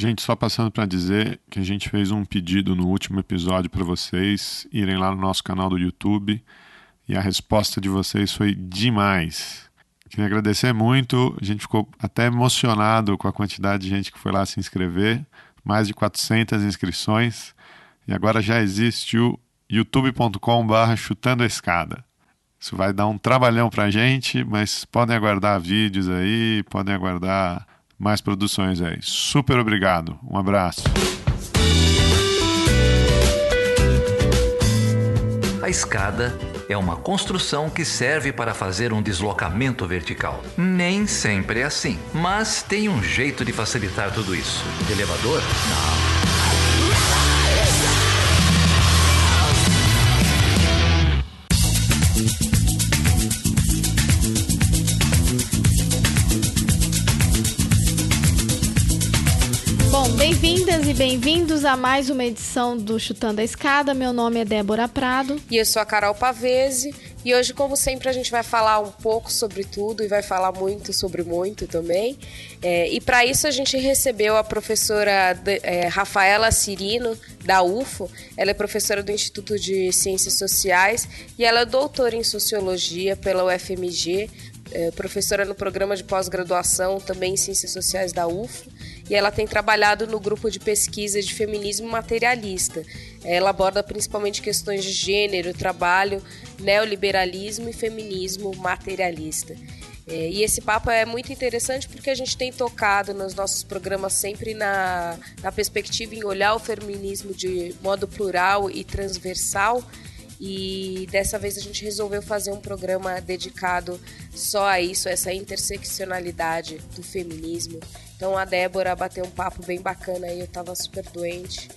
Gente, só passando para dizer que a gente fez um pedido no último episódio para vocês irem lá no nosso canal do YouTube e a resposta de vocês foi demais. Queria agradecer muito, a gente ficou até emocionado com a quantidade de gente que foi lá se inscrever, mais de 400 inscrições, e agora já existe o youtube.com/barra chutando a escada. Isso vai dar um trabalhão para a gente, mas podem aguardar vídeos aí, podem aguardar mais produções aí. Super obrigado, um abraço. A escada é uma construção que serve para fazer um deslocamento vertical. Nem sempre é assim, mas tem um jeito de facilitar tudo isso. Elevador? Não. Bem-vindas e bem-vindos a mais uma edição do Chutando a Escada. Meu nome é Débora Prado. E eu sou a Carol Pavese. E hoje, como sempre, a gente vai falar um pouco sobre tudo e vai falar muito sobre muito também. É, e para isso a gente recebeu a professora é, Rafaela Cirino, da UFO. Ela é professora do Instituto de Ciências Sociais e ela é doutora em Sociologia pela UFMG, é, professora no programa de pós-graduação também em Ciências Sociais da UFO e ela tem trabalhado no grupo de pesquisa de feminismo materialista. Ela aborda principalmente questões de gênero, trabalho, neoliberalismo e feminismo materialista. É, e esse papo é muito interessante porque a gente tem tocado nos nossos programas sempre na, na perspectiva em olhar o feminismo de modo plural e transversal. E dessa vez a gente resolveu fazer um programa dedicado só a isso, essa interseccionalidade do feminismo então a Débora bateu um papo bem bacana aí, eu tava super doente,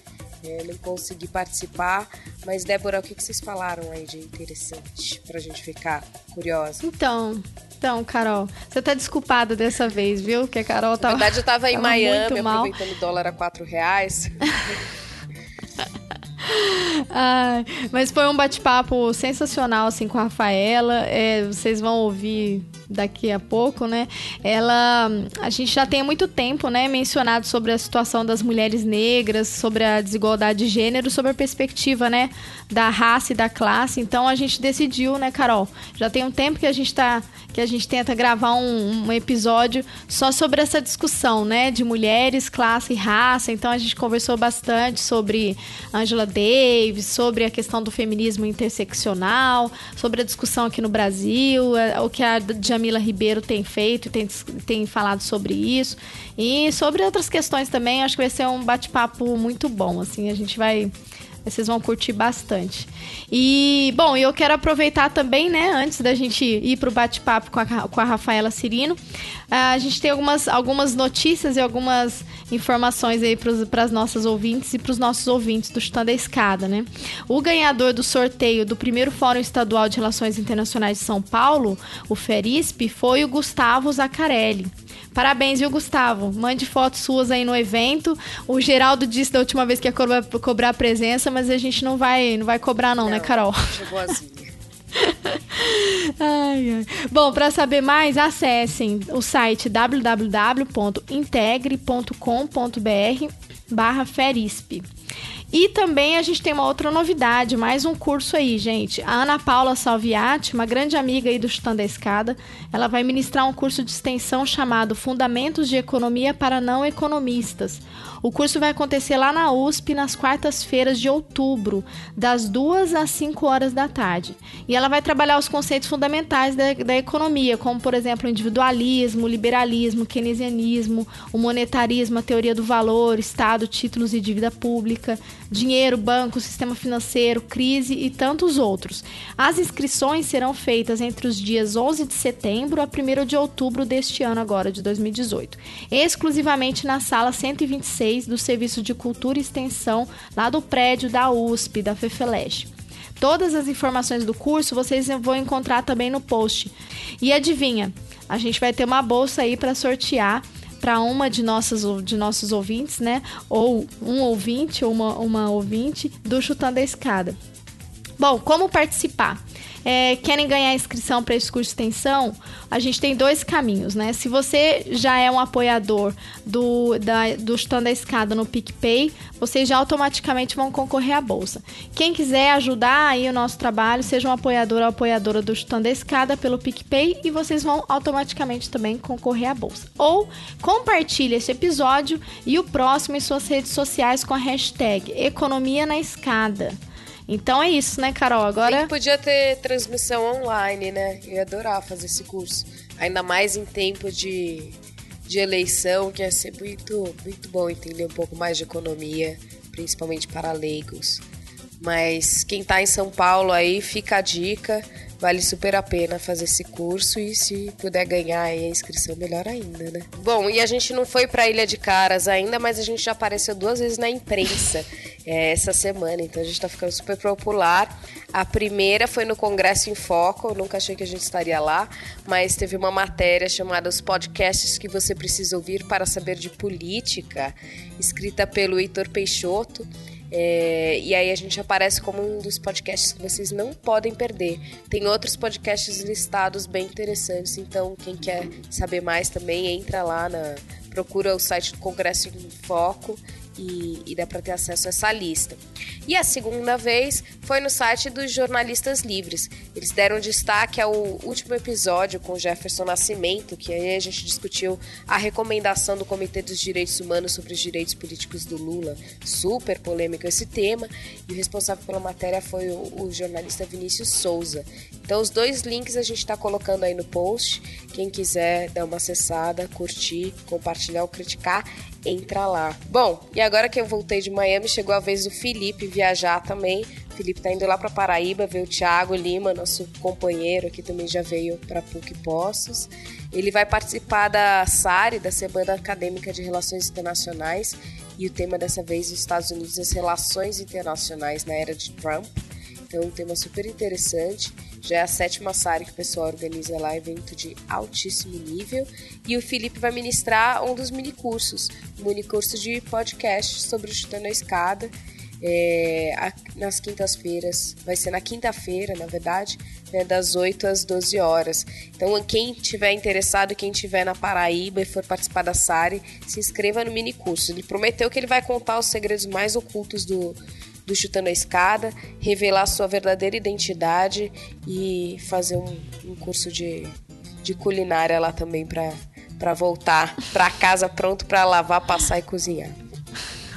é, não consegui participar. Mas, Débora, o que, que vocês falaram aí de interessante pra gente ficar curiosa? Então, então, Carol, você tá desculpada dessa vez, viu? Que a Carol tava. Na verdade, eu tava em tava Miami, aproveitando o dólar a 4 reais. Ai, mas foi um bate-papo sensacional assim com a Rafaela. É, vocês vão ouvir daqui a pouco, né? Ela, a gente já tem há muito tempo, né, mencionado sobre a situação das mulheres negras, sobre a desigualdade de gênero, sobre a perspectiva, né, da raça e da classe. Então a gente decidiu, né, Carol? Já tem um tempo que a gente tá que a gente tenta gravar um, um episódio só sobre essa discussão, né, de mulheres, classe e raça. Então a gente conversou bastante sobre Angela Davis, sobre a questão do feminismo interseccional, sobre a discussão aqui no Brasil, é, o que a Jamila Ribeiro tem feito, tem, tem falado sobre isso e sobre outras questões também. Acho que vai ser um bate-papo muito bom. Assim, a gente vai vocês vão curtir bastante. E, bom, eu quero aproveitar também, né, antes da gente ir para o bate-papo com a, com a Rafaela Cirino, a gente tem algumas, algumas notícias e algumas informações aí para as nossas ouvintes e para os nossos ouvintes do Chutando a Escada, né? O ganhador do sorteio do primeiro Fórum Estadual de Relações Internacionais de São Paulo, o FERISP, foi o Gustavo Zaccarelli. Parabéns, viu, Gustavo? Mande fotos suas aí no evento. O Geraldo disse da última vez que ia cobrar, cobrar a presença, mas a gente não vai, não vai cobrar não, né, não né, Carol? Chegou assim. ai, ai. Bom, para saber mais, acessem o site www.integre.com.br barra Ferisp. E também a gente tem uma outra novidade, mais um curso aí, gente. A Ana Paula Salviati, uma grande amiga aí do Chutando a Escada, ela vai ministrar um curso de extensão chamado Fundamentos de Economia para Não Economistas. O curso vai acontecer lá na USP nas quartas-feiras de outubro, das 2 às 5 horas da tarde. E ela vai trabalhar os conceitos fundamentais da, da economia, como, por exemplo, o individualismo, o liberalismo, o keynesianismo, o monetarismo, a teoria do valor, Estado, títulos e dívida pública, dinheiro, banco, sistema financeiro, crise e tantos outros. As inscrições serão feitas entre os dias 11 de setembro a 1 de outubro deste ano agora, de 2018, exclusivamente na sala 126 do Serviço de Cultura e Extensão lá do prédio da USP, da FEFELESH. Todas as informações do curso vocês vão encontrar também no post. E adivinha, a gente vai ter uma bolsa aí para sortear para uma de nossas de nossos ouvintes, né? Ou um ouvinte ou uma, uma ouvinte do Chutando a Escada. Bom, como participar? É, querem ganhar inscrição para esse curso de extensão, a gente tem dois caminhos, né? Se você já é um apoiador do, da, do Chutando a Escada no PicPay, vocês já automaticamente vão concorrer à bolsa. Quem quiser ajudar aí o nosso trabalho, seja um apoiador ou apoiadora do Chutando a Escada pelo PicPay e vocês vão automaticamente também concorrer à bolsa. Ou compartilhe esse episódio e o próximo em suas redes sociais com a hashtag Economia na Escada. Então é isso, né, Carol? Agora. Bem podia ter transmissão online, né? Eu ia adorar fazer esse curso. Ainda mais em tempo de, de eleição, que ia ser muito, muito bom entender um pouco mais de economia, principalmente para leigos. Mas quem tá em São Paulo aí, fica a dica. Vale super a pena fazer esse curso e se puder ganhar a inscrição, melhor ainda, né? Bom, e a gente não foi para Ilha de Caras ainda, mas a gente já apareceu duas vezes na imprensa é, essa semana, então a gente está ficando super popular. A primeira foi no Congresso em Foco, eu nunca achei que a gente estaria lá, mas teve uma matéria chamada Os Podcasts que você precisa ouvir para saber de política, escrita pelo Heitor Peixoto. É, e aí a gente aparece como um dos podcasts que vocês não podem perder. Tem outros podcasts listados bem interessantes, então quem quer saber mais também entra lá na procura o site do Congresso em Foco e, e dá para ter acesso a essa lista. E a segunda vez foi no site dos Jornalistas Livres. Eles deram destaque ao último episódio com Jefferson Nascimento, que aí a gente discutiu a recomendação do Comitê dos Direitos Humanos sobre os direitos políticos do Lula. Super polêmico esse tema. E o responsável pela matéria foi o, o jornalista Vinícius Souza. Então, os dois links a gente está colocando aí no post. Quem quiser dar uma acessada, curtir, compartilhar ou criticar, entra lá. Bom, e agora que eu voltei de Miami, chegou a vez do Felipe viajar também. O Felipe tá indo lá para Paraíba ver o Thiago Lima, nosso companheiro aqui também já veio para PUC Poços. Ele vai participar da SARI, da Semana Acadêmica de Relações Internacionais, e o tema dessa vez os Estados Unidos as relações internacionais na era de Trump. Então, um tema super interessante. Já é a sétima SARI que o pessoal organiza lá, evento de altíssimo nível. E o Felipe vai ministrar um dos minicursos, um minicurso de podcast sobre o Chutando a Escada. É, nas quintas-feiras, vai ser na quinta-feira, na verdade, né, das 8 às 12 horas. Então, quem tiver interessado, quem tiver na Paraíba e for participar da SARI, se inscreva no minicurso. Ele prometeu que ele vai contar os segredos mais ocultos do, do Chutando a Escada, revelar sua verdadeira identidade e fazer um, um curso de, de culinária lá também para voltar para casa pronto para lavar, passar e cozinhar.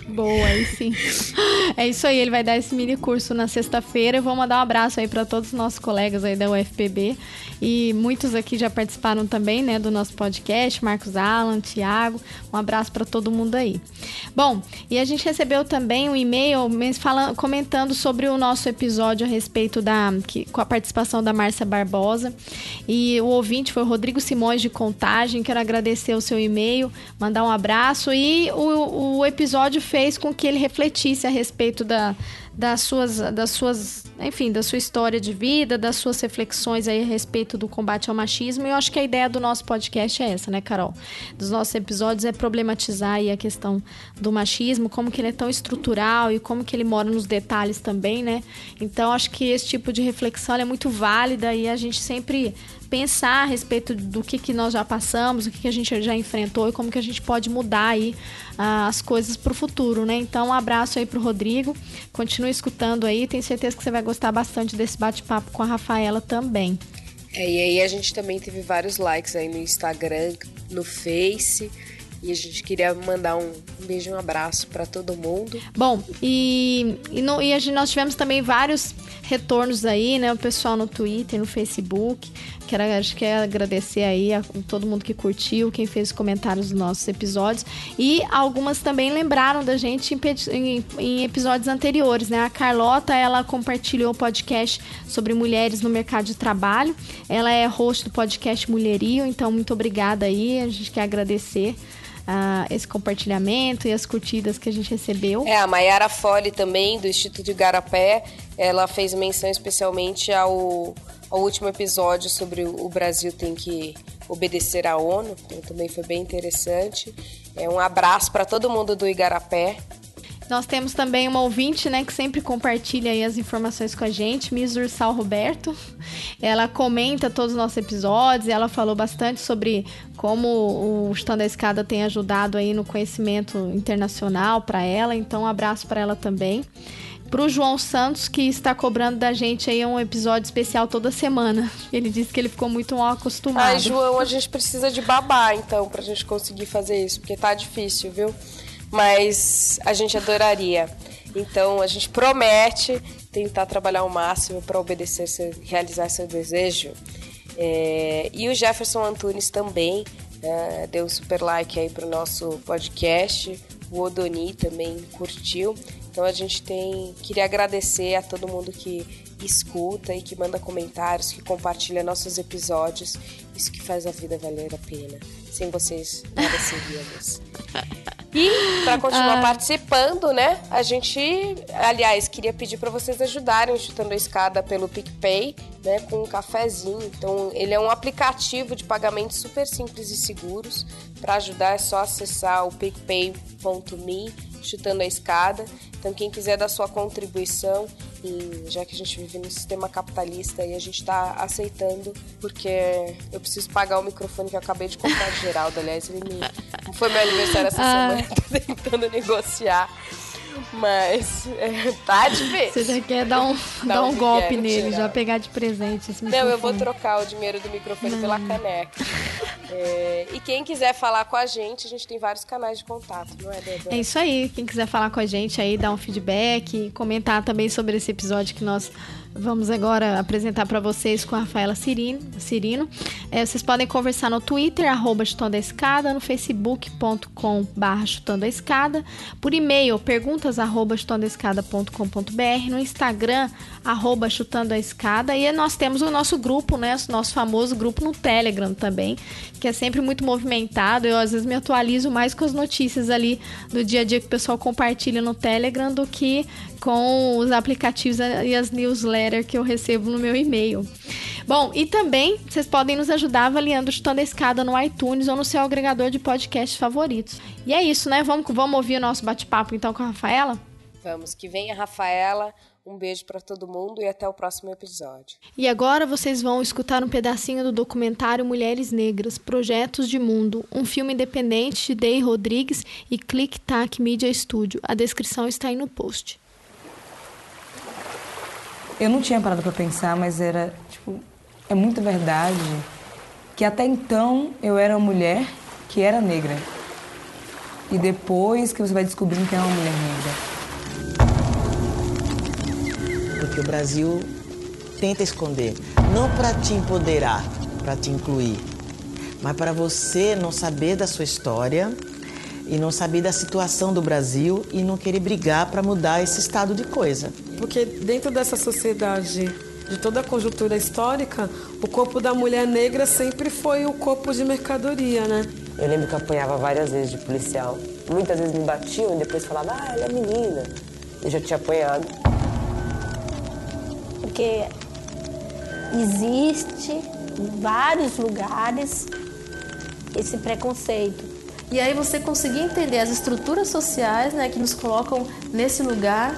Boa, aí sim. É isso aí, ele vai dar esse mini curso na sexta-feira. Eu vou mandar um abraço aí para todos os nossos colegas aí da UFPB. E muitos aqui já participaram também, né, do nosso podcast, Marcos Alan, Thiago. Um abraço para todo mundo aí. Bom, e a gente recebeu também um e-mail falando, comentando sobre o nosso episódio a respeito da que, com a participação da Márcia Barbosa. E o ouvinte foi o Rodrigo Simões de Contagem. Quero agradecer o seu e-mail, mandar um abraço e o, o episódio fez com que ele refletisse a respeito da, das suas, das suas, enfim, da sua história de vida, das suas reflexões aí a respeito do combate ao machismo. E eu acho que a ideia do nosso podcast é essa, né, Carol? Dos nossos episódios é problematizar aí a questão do machismo, como que ele é tão estrutural e como que ele mora nos detalhes também, né? Então, acho que esse tipo de reflexão é muito válida e a gente sempre pensar a respeito do que, que nós já passamos, o que, que a gente já enfrentou e como que a gente pode mudar aí uh, as coisas para o futuro, né? Então, um abraço aí para o Rodrigo. Continue escutando aí. Tenho certeza que você vai gostar bastante desse bate-papo com a Rafaela também. É, e aí a gente também teve vários likes aí no Instagram, no Face. E a gente queria mandar um, beijo e um abraço para todo mundo. Bom, e, e, no, e gente, nós tivemos também vários retornos aí, né? O pessoal no Twitter, no Facebook. Quero acho que é agradecer aí a todo mundo que curtiu, quem fez comentários dos nossos episódios. E algumas também lembraram da gente em, em, em episódios anteriores, né? A Carlota, ela compartilhou o podcast sobre mulheres no mercado de trabalho. Ela é host do podcast Mulherio, então muito obrigada aí. A gente quer agradecer uh, esse compartilhamento e as curtidas que a gente recebeu. É, a Mayara Fole também, do Instituto de Garapé, ela fez menção especialmente ao, ao último episódio sobre o Brasil tem que obedecer à ONU, então também foi bem interessante. É um abraço para todo mundo do Igarapé. Nós temos também uma ouvinte, né, que sempre compartilha aí as informações com a gente, Miss Ursal Roberto. Ela comenta todos os nossos episódios, ela falou bastante sobre como o Chutando a Escada tem ajudado aí no conhecimento internacional para ela, então um abraço para ela também. Pro João Santos, que está cobrando da gente aí um episódio especial toda semana. Ele disse que ele ficou muito mal acostumado. Ai, João, a gente precisa de babá, então, pra gente conseguir fazer isso, porque tá difícil, viu? Mas a gente adoraria. Então a gente promete tentar trabalhar o máximo para obedecer, seu, realizar seu desejo. É, e o Jefferson Antunes também é, deu um super like aí pro nosso podcast. O Odoni também curtiu. Então a gente tem queria agradecer a todo mundo que escuta e que manda comentários, que compartilha nossos episódios. Isso que faz a vida valer a pena. Sem vocês nada seríamos. E para continuar ah. participando, né? A gente, aliás, queria pedir para vocês ajudarem chutando a escada pelo PicPay, né, com um cafezinho. Então, ele é um aplicativo de pagamento super simples e seguros. Para ajudar é só acessar o picpay.me chutando a escada. Então, quem quiser dar sua contribuição, e já que a gente vive num sistema capitalista e a gente está aceitando, porque eu preciso pagar o microfone que eu acabei de comprar de Geraldo. Aliás, ele me... foi meu aniversário essa ah. semana, tô tentando negociar. Mas é, tá difícil. Você já quer dar um, dar um golpe nele, já pegar de presente esse microfone. Não, eu vou trocar o dinheiro do microfone pela caneca. É, e quem quiser falar com a gente, a gente tem vários canais de contato, não é, Débora? É isso aí. Quem quiser falar com a gente aí, dar um feedback, comentar também sobre esse episódio que nós vamos agora apresentar para vocês com a Rafaela Cirino. Cirino. É, vocês podem conversar no Twitter, arroba chutando a escada, no facebook.com barra chutando a escada, por e-mail, perguntas arroba chutandoaescada.com.br, no Instagram, arroba chutando a escada, e nós temos o nosso grupo, né, o nosso famoso grupo no Telegram também, que é sempre muito movimentado, eu às vezes me atualizo mais com as notícias ali do dia a dia que o pessoal compartilha no Telegram do que com os aplicativos e as newsletters que eu recebo no meu e-mail. Bom, e também vocês podem nos ajudar avaliando Chutando a Escada no iTunes ou no seu agregador de podcasts favoritos. E é isso, né? Vamos, vamos ouvir o nosso bate-papo então com a Rafaela? Vamos, que venha a Rafaela. Um beijo para todo mundo e até o próximo episódio. E agora vocês vão escutar um pedacinho do documentário Mulheres Negras, Projetos de Mundo, um filme independente de Day Rodrigues e Click Tac Media Studio. A descrição está aí no post. Eu não tinha parado para pensar, mas era, tipo, é muito verdade que até então eu era uma mulher que era negra. E depois que você vai descobrindo que é uma mulher negra. Porque o Brasil tenta esconder, não para te empoderar, para te incluir, mas para você não saber da sua história e não saber da situação do Brasil e não querer brigar para mudar esse estado de coisa. Porque dentro dessa sociedade, de toda a conjuntura histórica, o corpo da mulher negra sempre foi o corpo de mercadoria, né? Eu lembro que eu apanhava várias vezes de policial. Muitas vezes me batiam e depois falavam, ah, ela é menina. Eu já tinha apanhado. Porque existe em vários lugares esse preconceito. E aí você conseguir entender as estruturas sociais né, que nos colocam nesse lugar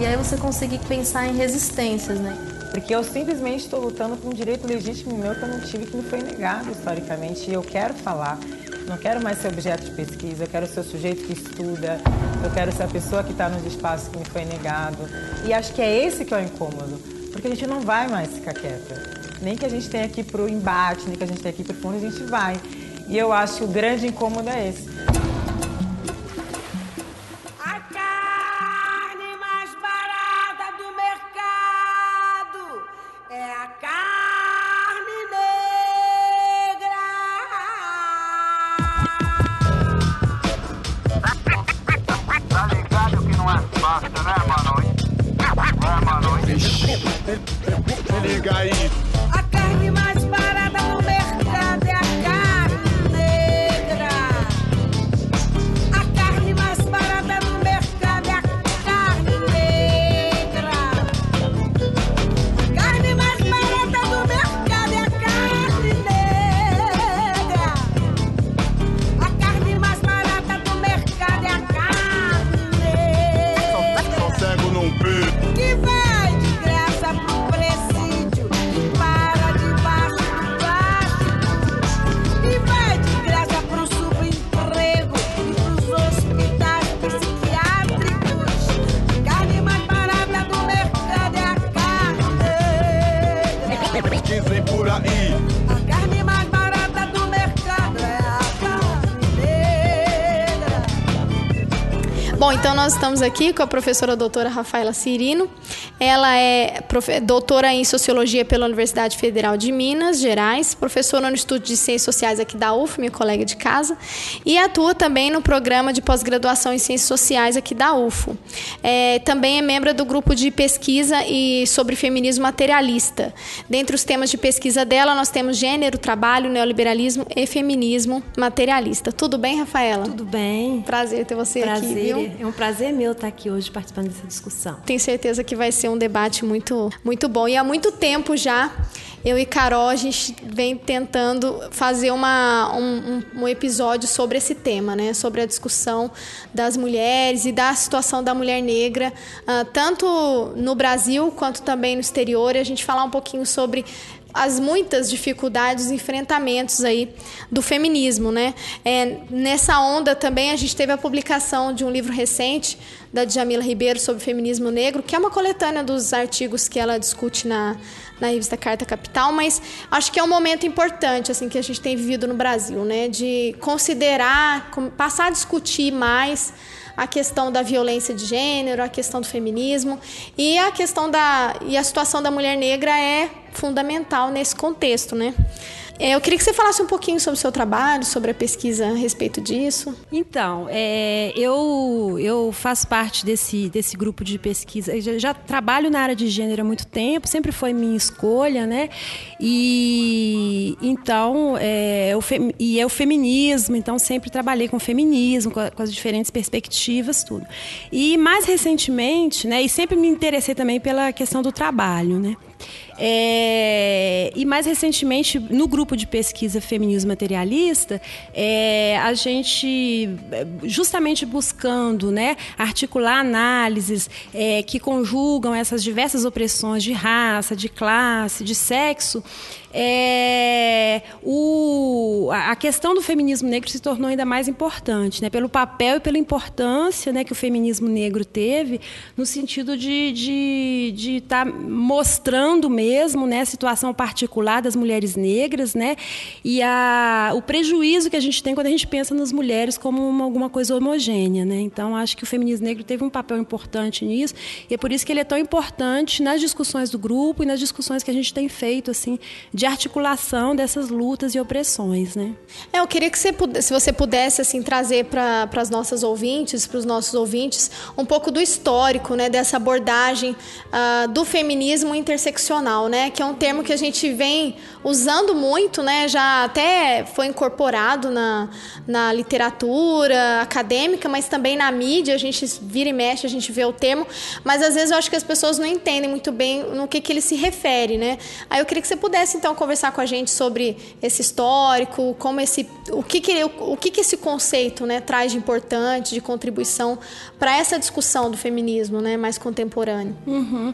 e aí você conseguir pensar em resistências, né? Porque eu simplesmente estou lutando por um direito legítimo meu que eu não tive, que me foi negado historicamente. E eu quero falar. Não quero mais ser objeto de pesquisa, eu quero ser o sujeito que estuda, eu quero ser a pessoa que está nos espaços que me foi negado. E acho que é esse que é o incômodo, porque a gente não vai mais ficar quieta. Nem que a gente tenha aqui para o embate, nem que a gente tenha aqui para o fundo, a gente vai. E eu acho que o grande incômodo é esse. Nós estamos aqui com a professora doutora Rafaela Cirino. Ela é doutora em Sociologia pela Universidade Federal de Minas Gerais, professora no Instituto de Ciências Sociais aqui da UF, minha colega de casa, e atua também no programa de pós-graduação em Ciências Sociais aqui da UFO. É, também é membro do grupo de pesquisa e sobre feminismo materialista. Dentre os temas de pesquisa dela, nós temos gênero, trabalho, neoliberalismo e feminismo materialista. Tudo bem, Rafaela? Tudo bem. Prazer ter você Prazer. aqui, viu? É um prazer meu estar aqui hoje participando dessa discussão. Tenho certeza que vai ser um debate muito, muito bom. E há muito tempo já, eu e Carol, a gente vem tentando fazer uma, um, um episódio sobre esse tema, né? Sobre a discussão das mulheres e da situação da mulher negra, uh, tanto no Brasil quanto também no exterior. E a gente falar um pouquinho sobre as muitas dificuldades, enfrentamentos aí do feminismo, né? É, nessa onda também a gente teve a publicação de um livro recente da Djamila Ribeiro sobre feminismo negro, que é uma coletânea dos artigos que ela discute na, na revista Carta Capital, mas acho que é um momento importante assim que a gente tem vivido no Brasil, né? De considerar, passar a discutir mais a questão da violência de gênero, a questão do feminismo e a questão da e a situação da mulher negra é fundamental nesse contexto, né? É, eu queria que você falasse um pouquinho sobre o seu trabalho, sobre a pesquisa a respeito disso. Então, é, eu, eu faço parte desse, desse grupo de pesquisa. Já, já, trabalho na área de gênero há muito tempo, sempre foi minha escolha, né? E então, é, eu, e é o feminismo, então sempre trabalhei com feminismo, com, com as diferentes perspectivas, tudo. E mais recentemente, né? E sempre me interessei também pela questão do trabalho, né? É, e mais recentemente, no grupo de pesquisa Feminismo Materialista, é, a gente, justamente buscando né, articular análises é, que conjugam essas diversas opressões de raça, de classe, de sexo, é, o, a questão do feminismo negro se tornou ainda mais importante, né, pelo papel e pela importância né, que o feminismo negro teve no sentido de estar tá mostrando mesmo né, a situação particular das mulheres negras né, e a, o prejuízo que a gente tem quando a gente pensa nas mulheres como uma, alguma coisa homogênea. Né? Então, acho que o feminismo negro teve um papel importante nisso e é por isso que ele é tão importante nas discussões do grupo e nas discussões que a gente tem feito assim, de de articulação dessas lutas e opressões, né? É, eu queria que você, se você pudesse assim trazer para as nossas ouvintes, para os nossos ouvintes, um pouco do histórico, né, dessa abordagem uh, do feminismo interseccional, né, que é um termo que a gente vem usando muito, né, já até foi incorporado na, na literatura acadêmica, mas também na mídia, a gente vira e mexe, a gente vê o termo, mas às vezes eu acho que as pessoas não entendem muito bem no que, que ele se refere, né? Aí eu queria que você pudesse então conversar com a gente sobre esse histórico, como esse, o que, que, o que, que esse conceito né, traz de importante, de contribuição para essa discussão do feminismo né, mais contemporâneo. Uhum.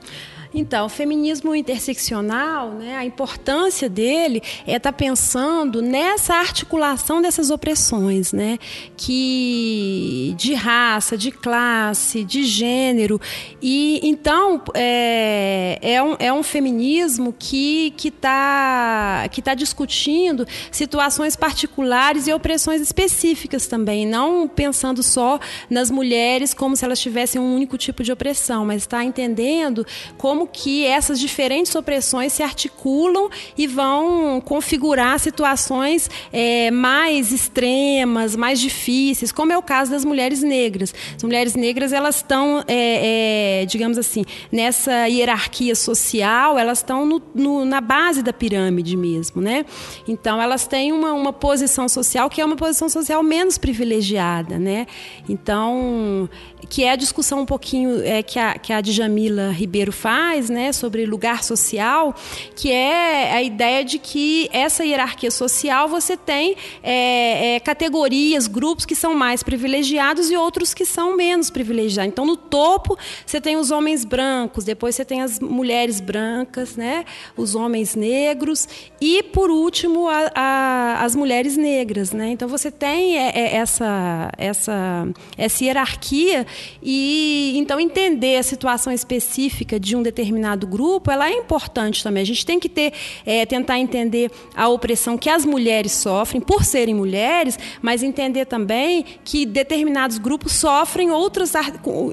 Então, o feminismo interseccional, né, a importância dele é estar tá pensando nessa articulação dessas opressões, né, que de raça, de classe, de gênero. E então é, é, um, é um feminismo que está que tá discutindo situações particulares e opressões específicas também, não pensando só nas mulheres como se elas tivessem um único tipo de opressão, mas está entendendo como como que essas diferentes opressões se articulam e vão configurar situações é, mais extremas, mais difíceis, como é o caso das mulheres negras. As mulheres negras elas estão, é, é, digamos assim, nessa hierarquia social, elas estão no, no, na base da pirâmide mesmo, né? Então elas têm uma, uma posição social que é uma posição social menos privilegiada, né? Então que é a discussão um pouquinho é, que, a, que a Djamila Ribeiro faz, né, sobre lugar social, que é a ideia de que essa hierarquia social você tem é, é, categorias, grupos que são mais privilegiados e outros que são menos privilegiados. Então, no topo, você tem os homens brancos, depois você tem as mulheres brancas, né, os homens negros e, por último, a, a, as mulheres negras. Né? Então, você tem é, é, essa, essa, essa hierarquia e então entender a situação específica de um determinado determinado grupo, ela é importante também. A gente tem que ter, é, tentar entender a opressão que as mulheres sofrem por serem mulheres, mas entender também que determinados grupos sofrem outras,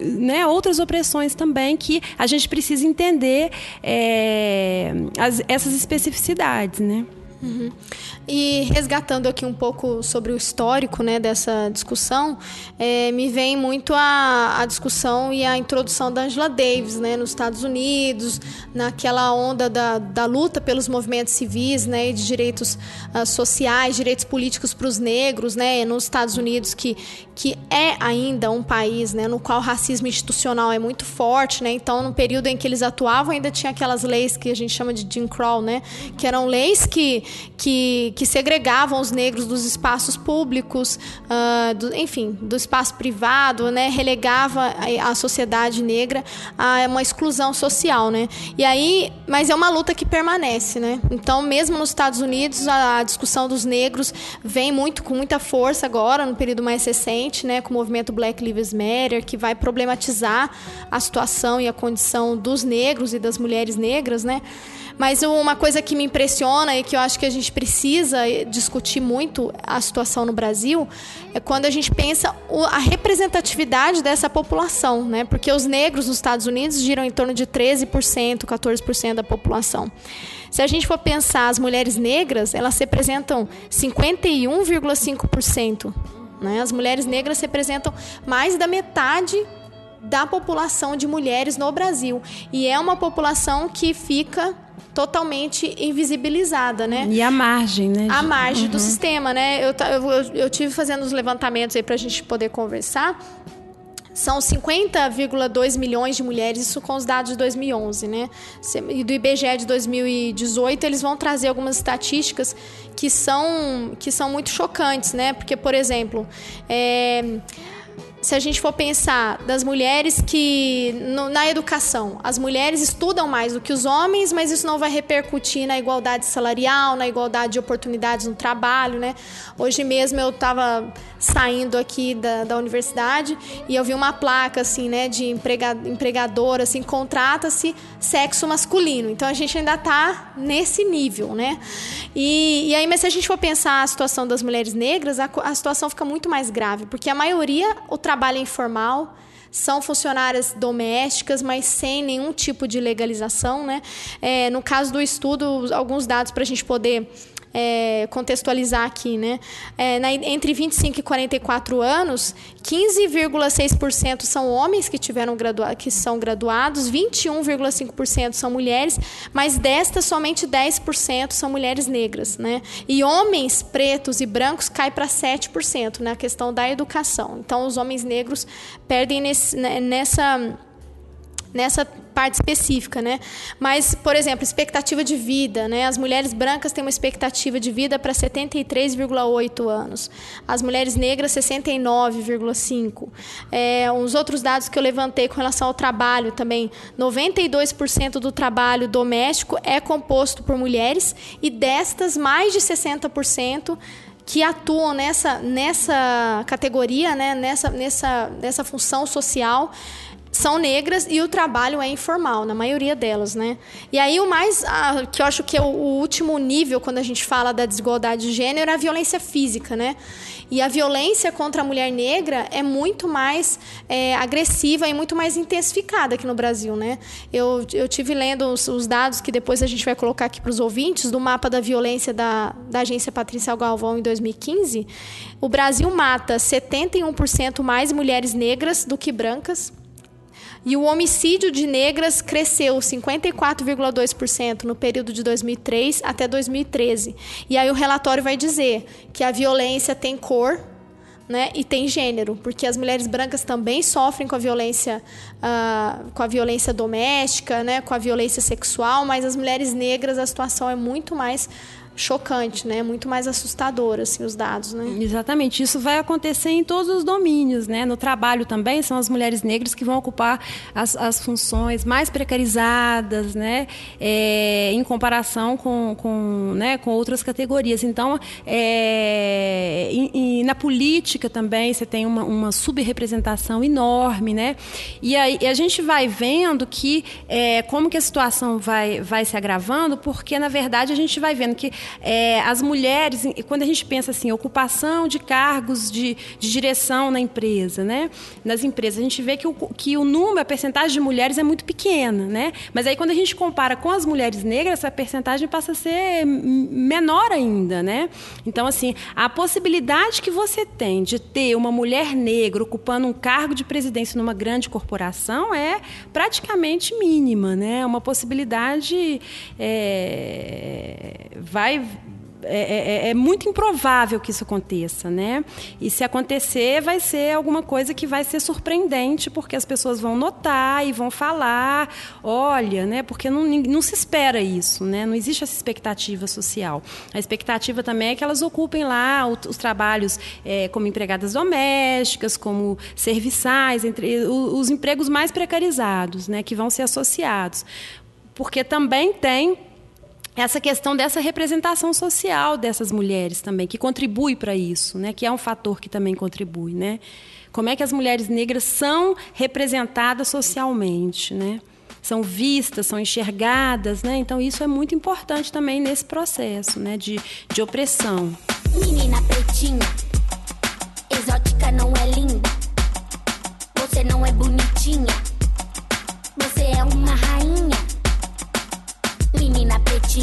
né, outras opressões também que a gente precisa entender é, as, essas especificidades, né? Uhum. E resgatando aqui um pouco sobre o histórico né, dessa discussão, é, me vem muito a, a discussão e a introdução da Angela Davis né, nos Estados Unidos, naquela onda da, da luta pelos movimentos civis né, e de direitos uh, sociais, direitos políticos para os negros né, nos Estados Unidos, que, que é ainda um país né, no qual o racismo institucional é muito forte. Né, então, no período em que eles atuavam, ainda tinha aquelas leis que a gente chama de Jim Crow, né, que eram leis que, que que segregavam os negros dos espaços públicos, uh, do, enfim, do espaço privado, né, relegava a, a, sociedade negra a uma exclusão social, né? E aí, mas é uma luta que permanece, né? Então, mesmo nos Estados Unidos, a, a discussão dos negros vem muito com muita força agora, no período mais recente, né, com o movimento Black Lives Matter, que vai problematizar a situação e a condição dos negros e das mulheres negras, né? Mas uma coisa que me impressiona e que eu acho que a gente precisa discutir muito a situação no Brasil é quando a gente pensa a representatividade dessa população, né? Porque os negros nos Estados Unidos giram em torno de 13%, 14% da população. Se a gente for pensar as mulheres negras, elas representam 51,5%. Né? As mulheres negras representam mais da metade da população de mulheres no Brasil. E é uma população que fica totalmente invisibilizada, né? E a margem, né? A margem uhum. do sistema, né? Eu, eu, eu tive fazendo os levantamentos aí para a gente poder conversar. São 50,2 milhões de mulheres, isso com os dados de 2011, né? E do IBGE de 2018, eles vão trazer algumas estatísticas que são, que são muito chocantes, né? Porque, por exemplo, é, se a gente for pensar das mulheres que no, na educação, as mulheres estudam mais do que os homens, mas isso não vai repercutir na igualdade salarial, na igualdade de oportunidades no trabalho, né? Hoje mesmo eu estava saindo aqui da, da universidade e eu vi uma placa assim, né, de emprega, empregadora, assim, contrata-se sexo masculino. Então a gente ainda está nesse nível, né? E, e aí, mas se a gente for pensar a situação das mulheres negras, a, a situação fica muito mais grave, porque a maioria o trabalho informal são funcionárias domésticas, mas sem nenhum tipo de legalização, né? É, no caso do estudo, alguns dados para a gente poder é, contextualizar aqui, né? É, na, entre 25 e 44 anos, 15,6% são homens que tiveram gradua que são graduados, 21,5% são mulheres, mas destas somente 10% são mulheres negras, né? E homens pretos e brancos cai para 7% na questão da educação. Então os homens negros perdem nesse, né, nessa nessa parte específica, né? Mas, por exemplo, expectativa de vida, né? As mulheres brancas têm uma expectativa de vida para 73,8 anos. As mulheres negras 69,5. É, uns outros dados que eu levantei com relação ao trabalho também, 92% do trabalho doméstico é composto por mulheres e destas mais de 60% que atuam nessa, nessa categoria, né? nessa, nessa, nessa função social são negras e o trabalho é informal, na maioria delas, né? E aí o mais, ah, que eu acho que é o, o, último nível quando a gente fala da desigualdade de gênero é a violência física, né? E a violência contra a mulher negra é muito mais é, agressiva e muito mais intensificada aqui no Brasil, né? Eu, eu tive lendo os, os dados que depois a gente vai colocar aqui para os ouvintes do mapa da violência da, da agência Patrícia Galvão em 2015. O Brasil mata 71% mais mulheres negras do que brancas e o homicídio de negras cresceu 54,2% no período de 2003 até 2013. E aí o relatório vai dizer que a violência tem cor, né, e tem gênero, porque as mulheres brancas também sofrem com a violência, uh, com a violência doméstica, né, com a violência sexual, mas as mulheres negras a situação é muito mais chocante, né? Muito mais assustador, assim, os dados, né? Exatamente. Isso vai acontecer em todos os domínios, né? No trabalho também são as mulheres negras que vão ocupar as, as funções mais precarizadas, né? É, em comparação com, com, né? com outras categorias. Então, é, e, e na política também você tem uma, uma subrepresentação enorme, né? E aí a gente vai vendo que é, como que a situação vai, vai se agravando, porque na verdade a gente vai vendo que é, as mulheres, quando a gente pensa assim, ocupação de cargos de, de direção na empresa, né? Nas empresas, a gente vê que o, que o número, a percentagem de mulheres é muito pequena, né? Mas aí quando a gente compara com as mulheres negras, essa percentagem passa a ser menor ainda, né? Então, assim, a possibilidade que você tem de ter uma mulher negra ocupando um cargo de presidência numa grande corporação é praticamente mínima, né? Uma possibilidade é, vai é, é, é, muito improvável que isso aconteça, né? E se acontecer, vai ser alguma coisa que vai ser surpreendente, porque as pessoas vão notar e vão falar, olha, né? Porque não, não se espera isso, né? Não existe essa expectativa social. A expectativa também é que elas ocupem lá os, os trabalhos é, como empregadas domésticas, como serviçais, entre os, os empregos mais precarizados, né? Que vão ser associados, porque também tem essa questão dessa representação social dessas mulheres também, que contribui para isso, né? que é um fator que também contribui. Né? Como é que as mulheres negras são representadas socialmente, né? são vistas, são enxergadas. Né? Então, isso é muito importante também nesse processo né? de, de opressão. Menina pretinha, exótica não é linda, você não é bonitinha, você é uma rainha Exótica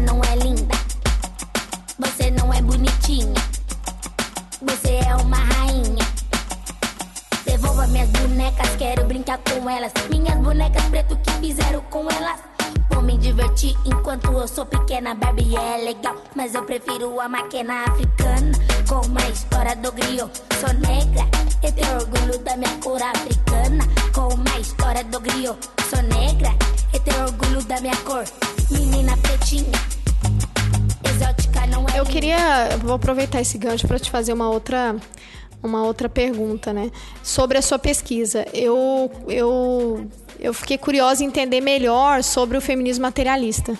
não é linda. Você não é bonitinha. Você é uma rainha. Devolva minhas bonecas, quero brincar com elas. Minhas bonecas preto que fizeram com elas. Vou me divertir enquanto eu sou pequena. Barbie é legal, mas eu prefiro a máquina africana. Com a história do griot, sou negra. E tenho orgulho da minha cor africana. Com a história do griot, sou negra. E tenho orgulho da minha cor. Menina pretinha. Exótica não é. Eu queria. Vou aproveitar esse gancho para te fazer uma outra uma outra pergunta, né? Sobre a sua pesquisa. Eu, eu, eu fiquei curiosa em entender melhor sobre o feminismo materialista.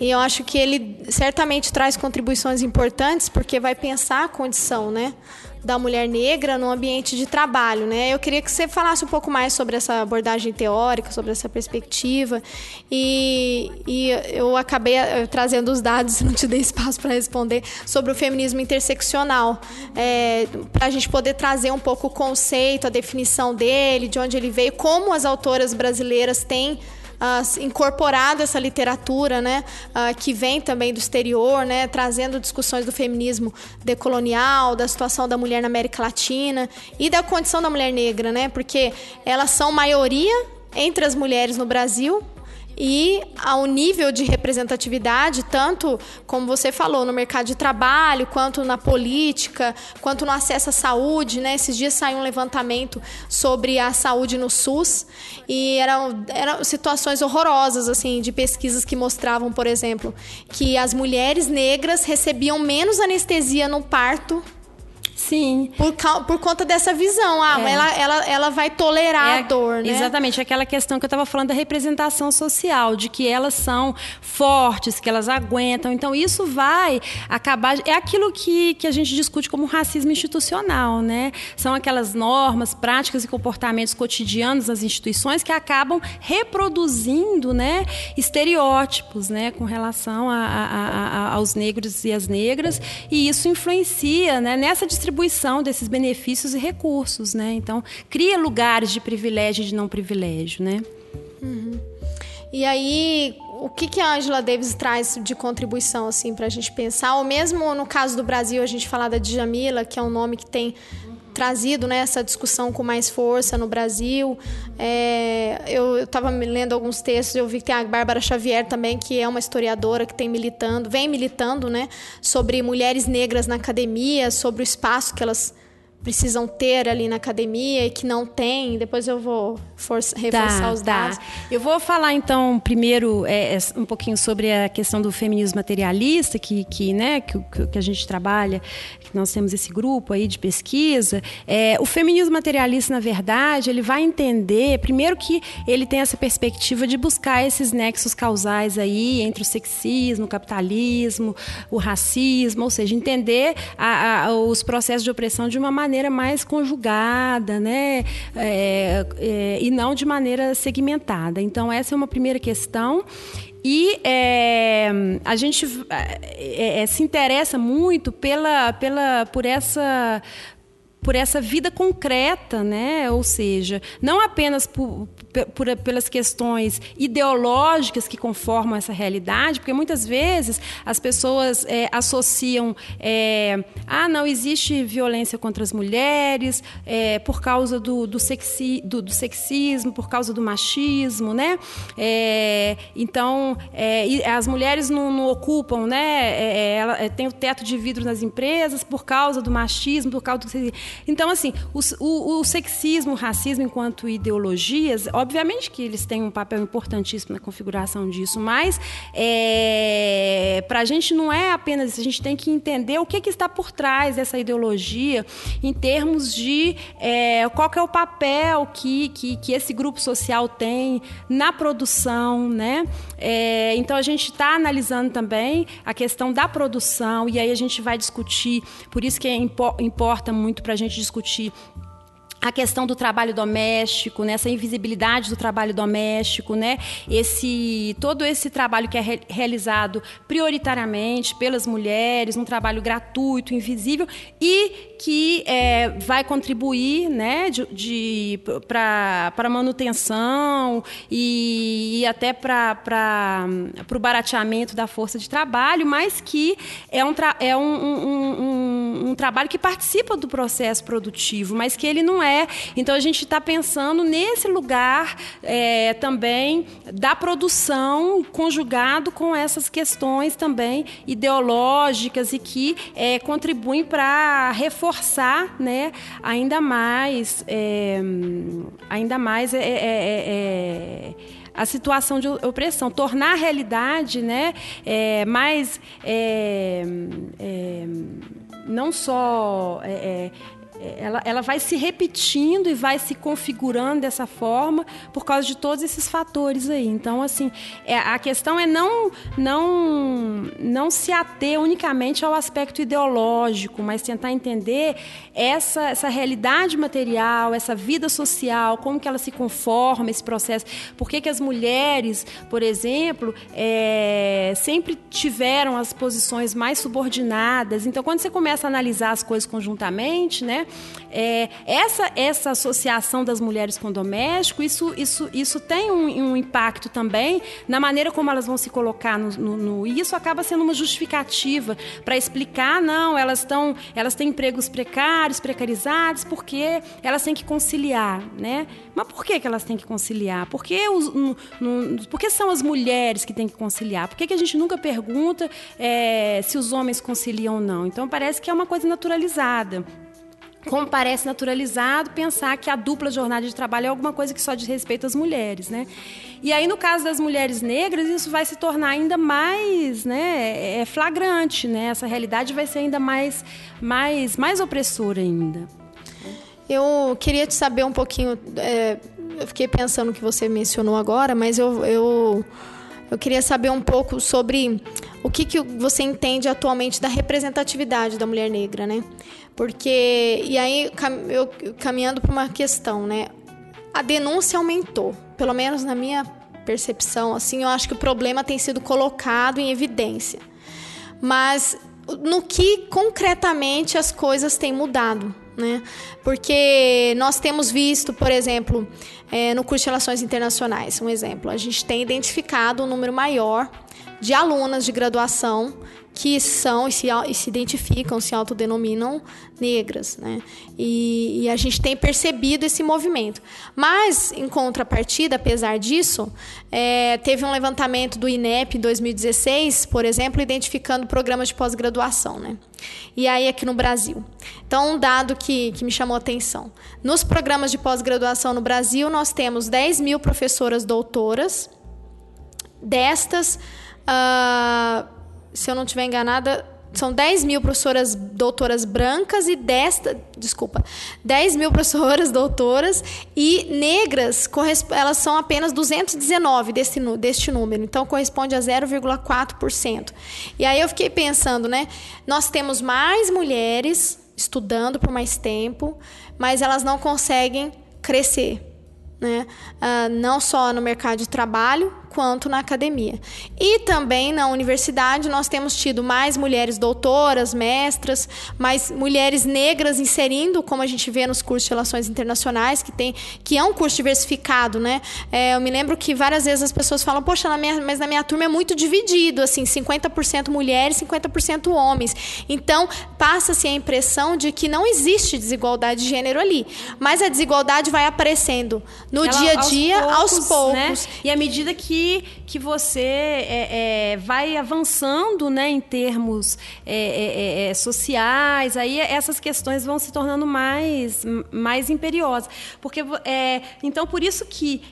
E eu acho que ele certamente traz contribuições importantes, porque vai pensar a condição, né? Da mulher negra no ambiente de trabalho, né? Eu queria que você falasse um pouco mais sobre essa abordagem teórica, sobre essa perspectiva. E, e eu acabei eh, trazendo os dados, não te dei espaço para responder, sobre o feminismo interseccional, é, para a gente poder trazer um pouco o conceito, a definição dele, de onde ele veio, como as autoras brasileiras têm uh, incorporado essa literatura, né, uh, que vem também do exterior, né, trazendo discussões do feminismo decolonial, da situação da mulher na América Latina e da condição da mulher negra, né, porque elas são maioria entre as mulheres no Brasil, e ao nível de representatividade, tanto como você falou, no mercado de trabalho, quanto na política, quanto no acesso à saúde. Né? Esses dias saiu um levantamento sobre a saúde no SUS e eram, eram situações horrorosas assim de pesquisas que mostravam, por exemplo, que as mulheres negras recebiam menos anestesia no parto Sim. Por, por conta dessa visão. Ah, é. ela, ela, ela vai tolerar é, a dor, né? Exatamente. Aquela questão que eu estava falando da representação social, de que elas são fortes, que elas aguentam. Então, isso vai acabar. É aquilo que, que a gente discute como racismo institucional, né? São aquelas normas, práticas e comportamentos cotidianos das instituições que acabam reproduzindo né, estereótipos né, com relação a, a, a, aos negros e as negras. E isso influencia né, nessa distribuição distribuição desses benefícios e recursos, né? Então, cria lugares de privilégio e de não privilégio, né? Uhum. E aí, o que, que a Angela Davis traz de contribuição assim para a gente pensar? Ou mesmo no caso do Brasil, a gente falar da Djamila, que é um nome que tem trazido né, essa discussão com mais força no Brasil. É, eu estava lendo alguns textos, eu vi que tem a Bárbara Xavier também, que é uma historiadora que tem militando, vem militando né, sobre mulheres negras na academia, sobre o espaço que elas precisam ter ali na academia e que não tem? Depois eu vou força, reforçar Tá, os tá. dados. Eu vou falar então primeiro é, é, um pouquinho sobre a questão do feminismo materialista que, que, né, que, que a gente trabalha, que nós temos esse grupo aí de pesquisa. É, o feminismo materialista, na verdade, ele vai entender primeiro que ele tem essa perspectiva de buscar esses nexos causais aí entre o sexismo, o capitalismo, o racismo, ou seja, entender a- a- os processos de opressão de uma maneira mais conjugada, né? É, é, e não de maneira segmentada. Então, essa é uma primeira questão. E é, a gente é, é, se interessa muito pela, pela, por essa por essa vida concreta, né? Ou seja, não apenas por, por- pelas questões ideológicas que conformam essa realidade, porque muitas vezes as pessoas é, associam, é, ah, não existe violência contra as mulheres é, por causa do, do, sexi, do, do sexismo, por causa do machismo, né? É, então, é, as mulheres não, não ocupam, né? É, ela, tem o teto de vidro nas empresas por causa do machismo, por causa do sexismo. Então, assim, o, o, o sexismo, o racismo enquanto ideologias, obviamente que eles têm um papel importantíssimo na configuração disso, mas é, para a gente não é apenas isso, a gente tem que entender o que, que está por trás dessa ideologia em termos de é, qual é o papel que, que, que esse grupo social tem na produção, né? É, então a gente está analisando também a questão da produção e aí a gente vai discutir, por isso que é impo- importa muito para a gente discutir a questão do trabalho doméstico, né? essa invisibilidade do trabalho doméstico, né? esse, todo esse trabalho que é re- realizado prioritariamente pelas mulheres, um trabalho gratuito, invisível e que é, vai contribuir né? de, de, para a manutenção e, e até para o barateamento da força de trabalho, mas que é um, é um, um- um- um trabalho que participa do processo produtivo, mas que ele não é. Então a gente está pensando nesse lugar é, também da produção conjugado com essas questões também ideológicas e que é, contribuem para reforçar né, ainda mais é, ainda mais é, é, é, é, a situação de opressão, tornar a realidade né, é, mais é, é, não só é, é, ela, ela vai se repetindo e vai se configurando dessa forma por causa de todos esses fatores aí. Então, assim, é, a questão é não, não, não se ater unicamente ao aspecto ideológico, mas tentar entender essa, essa realidade material, essa vida social, como que ela se conforma, esse processo. Por que, que as mulheres, por exemplo, é, sempre tiveram as posições mais subordinadas. Então, quando você começa a analisar as coisas conjuntamente, né? É, essa, essa associação das mulheres com o doméstico, isso, isso, isso tem um, um impacto também na maneira como elas vão se colocar no. no, no e isso acaba sendo uma justificativa para explicar, não, elas estão. Elas têm empregos precários, precarizados, porque elas têm que conciliar, né? Mas por que, que elas têm que conciliar? Porque, os, no, no, porque são as mulheres que têm que conciliar? Por que, que a gente nunca pergunta é, se os homens conciliam ou não? Então parece que é uma coisa naturalizada como parece naturalizado pensar que a dupla jornada de trabalho é alguma coisa que só diz respeito às mulheres, né? E aí no caso das mulheres negras isso vai se tornar ainda mais, né, é flagrante, né? Essa realidade vai ser ainda mais, mais, mais opressora ainda. Eu queria te saber um pouquinho. é, eu fiquei pensando no que você mencionou agora, mas eu, eu, eu queria saber um pouco sobre o que, que você entende atualmente da representatividade da mulher negra, né? Porque. E aí, eu caminhando para uma questão, né? A denúncia aumentou, pelo menos na minha percepção, assim, eu acho que o problema tem sido colocado em evidência. Mas no que concretamente as coisas têm mudado, né? Porque nós temos visto, por exemplo, eh, no curso de Relações Internacionais, um exemplo, a gente tem identificado um número maior de alunas de graduação que são e se, e se identificam, se autodenominam negras, né? E, e, a gente tem percebido esse movimento. Mas, em contrapartida, apesar disso, é, teve um levantamento do INEP em 2016, por exemplo, identificando programas de pós-graduação, né? E aí aqui no Brasil. Então, um dado que, que me chamou a atenção. Nos programas de pós-graduação no Brasil, nós temos 10 mil professoras doutoras. Destas, uh, se eu não estiver enganada, são 10 mil professoras doutoras brancas e 10, desculpa, 10 mil professoras doutoras e negras, elas são apenas 219 deste, deste número, então corresponde a 0,4%. E aí eu fiquei pensando, né? Nós temos mais mulheres estudando por mais tempo, mas elas não conseguem crescer. Né? Uh, não só no mercado de trabalho, quanto na academia. E também na universidade nós temos tido mais mulheres doutoras, mestras, mais mulheres negras inserindo, como a gente vê nos cursos de relações internacionais, que tem que é um curso diversificado, né? É, eu me lembro que várias vezes as pessoas falam, poxa, na minha, mas na minha turma é muito dividido, assim, 50% mulheres, 50% homens. Então passa-se a impressão de que não existe desigualdade de gênero ali, mas a desigualdade vai aparecendo no Ela, dia a dia, aos poucos, aos poucos. Né? E à medida que que, você é, é, vai avançando né, em termos é, é, é, é, sociais, aí essas questões vão se tornando mais, mais imperiosas. Porque, então, por isso que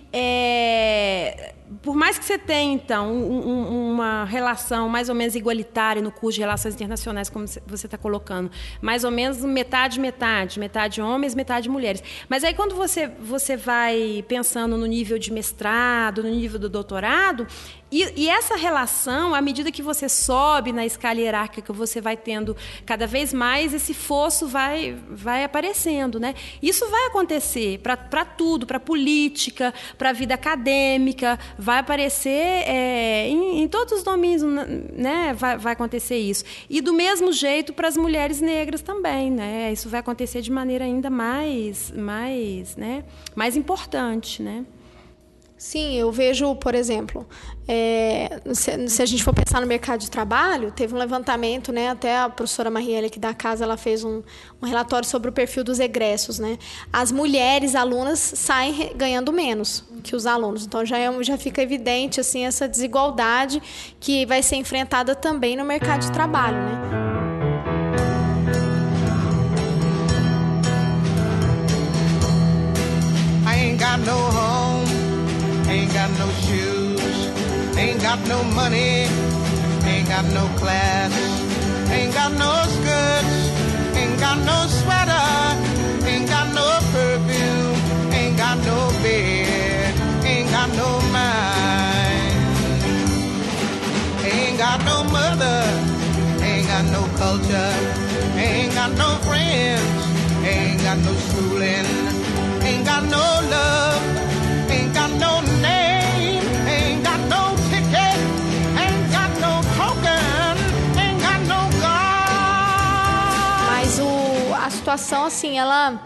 por mais que você tenha, então, um, uma relação mais ou menos igualitária no curso de Relações Internacionais, como você está colocando, mais ou menos metade, metade, metade homens, metade mulheres. Mas aí, quando você, você vai pensando no nível de mestrado, no nível do doutorado, e, e, essa relação, à medida que você sobe na escala hierárquica, você vai tendo cada vez mais, esse fosso vai, vai aparecendo. Né? Isso vai acontecer para tudo, para política, para a vida acadêmica, vai aparecer é, em, em, todos os domínios, né? vai, vai acontecer isso. E do mesmo jeito para as mulheres negras também. Né? Isso vai acontecer de maneira ainda mais, mais, né? mais importante. Né? Sim, eu vejo, por exemplo, é, se, se, a gente for pensar no mercado de trabalho, teve um levantamento, né? Até a professora Marielle aqui da casa, ela fez um, um relatório sobre o perfil dos egressos, né? As mulheres alunas saem ganhando menos que os alunos, então já, é, já fica evidente assim essa desigualdade que vai ser enfrentada também no mercado de trabalho, né? I ain't got no home. Ain't got no shoes, ain't got no money, ain't got no class, ain't got no skirts, ain't got no sweater, ain't got no perfume, ain't got no bed, ain't got no mind, ain't got no mother, ain't got no culture, ain't got no friends, ain't got no schooling, ain't got no love. Situação, assim, ela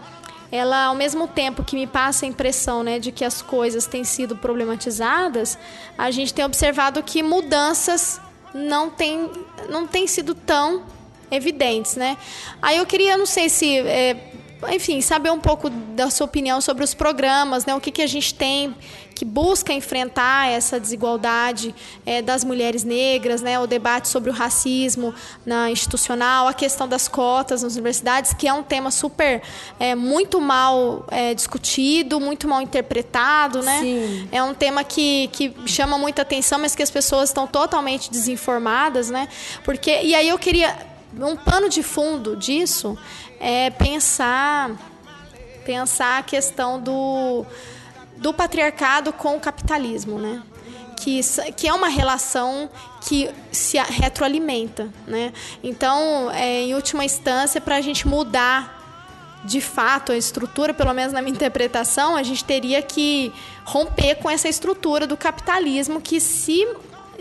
ela ao mesmo tempo que me passa a impressão né, de que as coisas têm sido problematizadas, a gente tem observado que mudanças não têm não tem sido tão evidentes, né? Aí eu queria, não sei se é, enfim, saber um pouco da sua opinião sobre os programas, né? O que, que a gente tem que busca enfrentar essa desigualdade é, das mulheres negras, né? O debate sobre o racismo na institucional, a questão das cotas nas universidades, que é um tema super é, muito mal é, discutido, muito mal interpretado, né? Sim. É um tema que, que chama muita atenção, mas que as pessoas estão totalmente desinformadas, né? Porque e aí eu queria um pano de fundo disso é pensar pensar a questão do, do patriarcado com o capitalismo, né? Que, que é uma relação que se retroalimenta, né? Então, é, em última instância, para a gente mudar de fato a estrutura, pelo menos na minha interpretação, a gente teria que romper com essa estrutura do capitalismo que se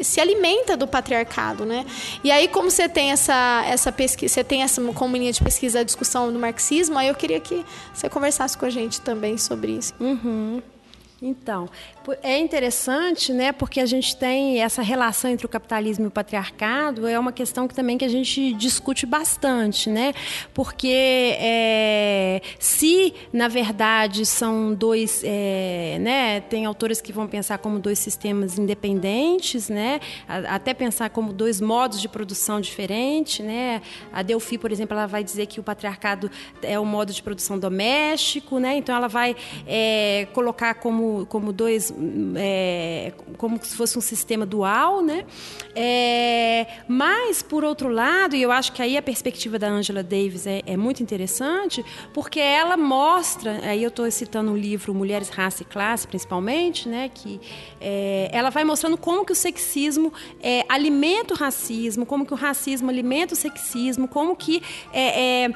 se alimenta do patriarcado, né? E aí, como você tem essa, essa pesquisa, você tem essa como linha de pesquisa a discussão do marxismo, aí eu queria que você conversasse com a gente também sobre isso. Uhum. Então, é interessante, né, porque a gente tem essa relação entre o capitalismo e o patriarcado, é uma questão que também que a gente discute bastante, né, porque é, se, na verdade, são dois, é, né, tem autores que vão pensar como dois sistemas independentes, né, até pensar como dois modos de produção diferentes, né, a Delphi, por exemplo, ela vai dizer que o patriarcado é o modo de produção doméstico, né, então ela vai é, colocar como como dois é, como se fosse um sistema dual, né? É, mas por outro lado, e eu acho que aí a perspectiva da Angela Davis é, é muito interessante, porque ela mostra, aí eu estou citando o livro Mulheres, Raça e Classe, principalmente, né? Que é, ela vai mostrando como que o sexismo é, alimenta o racismo, como que o racismo alimenta o sexismo, como que é,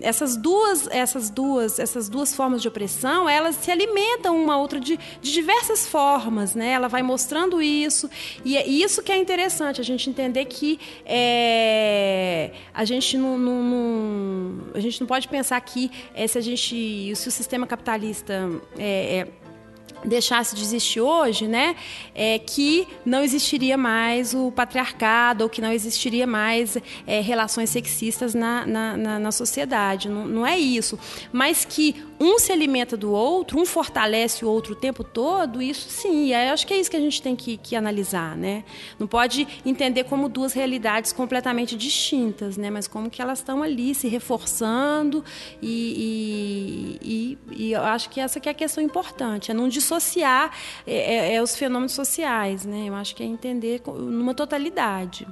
essas duas essas duas essas duas formas de opressão elas se alimentam uma a outra de, de diversas formas né ela vai mostrando isso e é isso que é interessante a gente entender que é, a gente não, não- não- a gente não pode pensar que é, se a gente se o sistema capitalista é, é, deixasse de existir hoje, né, é que não existiria mais o patriarcado ou que não existiria mais é, relações sexistas na, na, na- na sociedade. Não, não é isso. Mas que um se alimenta do outro, um fortalece o outro o tempo todo, isso sim. Eu acho que é isso que a gente tem que, que analisar, né? Não pode entender como duas realidades completamente distintas, né? Mas como que elas estão ali se reforçando e, e, e- e eu acho que essa que é a questão importante, é não dissociar é, é- é os fenômenos sociais, né? Eu acho que é entender numa totalidade.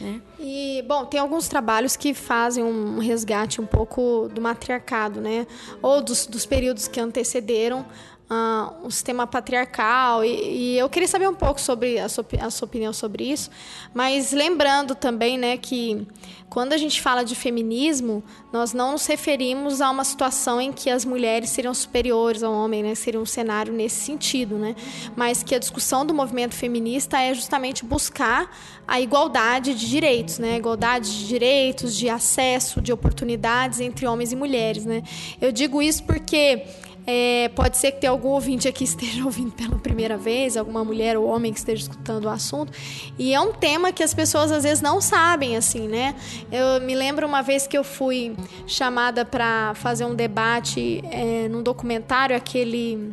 Né? E, bom, tem alguns trabalhos que fazem um resgate um pouco do matriarcado, né? Ou dos, dos períodos que antecederam ah, o sistema patriarcal. E, e eu queria saber um pouco sobre a sua, a sua opinião sobre isso. Mas lembrando também, né, que quando a gente fala de feminismo, nós não nos referimos a uma situação em que as mulheres seriam superiores ao homem, né? Seria um cenário nesse sentido, né? Mas que a discussão do movimento feminista é justamente buscar a igualdade de direitos, né? Igualdade de direitos, de acesso, de oportunidades entre homens e mulheres, né? Eu digo isso porque é, pode ser que tenha algum ouvinte aqui esteja ouvindo pela primeira vez, alguma mulher ou homem que esteja escutando o assunto. E é um tema que as pessoas às vezes não sabem, assim, né? Eu me lembro uma vez que eu fui chamada para fazer um debate é, num documentário, aquele.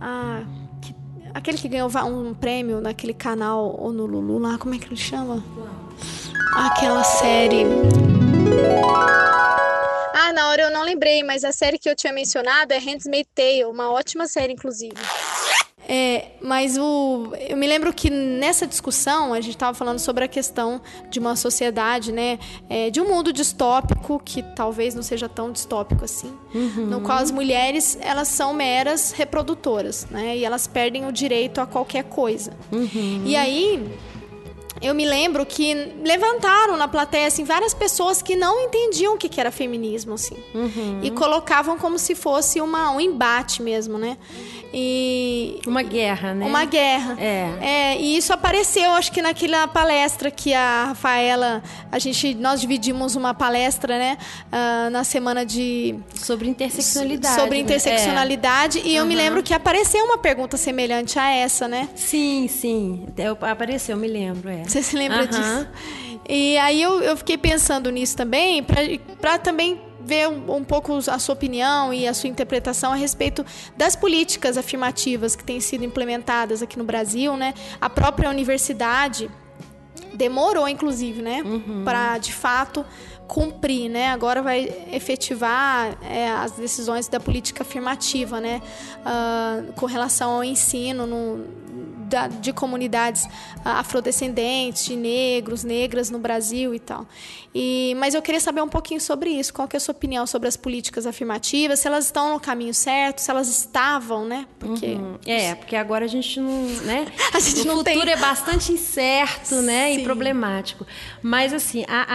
Ah, que- aquele que ganhou um prêmio naquele canal ou no Lulu lá, como é que ele chama? Aquela série. Ah, na hora eu não lembrei, mas a série que eu tinha mencionado é Handmaid's Tale, uma ótima série, inclusive. É, mas o, eu me lembro que nessa discussão a gente estava falando sobre a questão de uma sociedade, né, é, de um mundo distópico que talvez não seja tão distópico assim, no qual as mulheres elas são meras reprodutoras, né, e elas perdem o direito a qualquer coisa. E aí eu me lembro que levantaram na plateia assim várias pessoas que não entendiam o que que era feminismo assim e colocavam como se fosse uma, um embate mesmo, né? E uma guerra, né? Uma guerra. É. e isso apareceu, acho que naquela palestra que a Rafaela, a gente, nós dividimos uma palestra, né, ah, na semana de sobre interseccionalidade. sobre né? interseccionalidade e eu me lembro que apareceu uma pergunta semelhante a essa, né? Sim, sim, Eu- apareceu, me lembro, é. Você se lembra disso? E aí eu, eu fiquei pensando nisso também, para também ver um, um pouco a sua opinião e a sua interpretação a respeito das políticas afirmativas que têm sido implementadas aqui no Brasil, né? A própria universidade demorou, inclusive, né, para de fato cumprir, né? Agora vai efetivar é, as decisões da política afirmativa, né, ah, com relação ao ensino no- da- de comunidades ah, afrodescendentes, de negros, negras no Brasil e tal. E, mas eu queria saber um pouquinho sobre isso. Qual que é a sua opinião sobre as políticas afirmativas? Se elas estão no caminho certo? Se elas estavam, né? Porque Uhum. É, porque agora a gente não, né? A gente o não futuro tem- é bastante incerto, né, Sim. e problemático. Mas assim, a-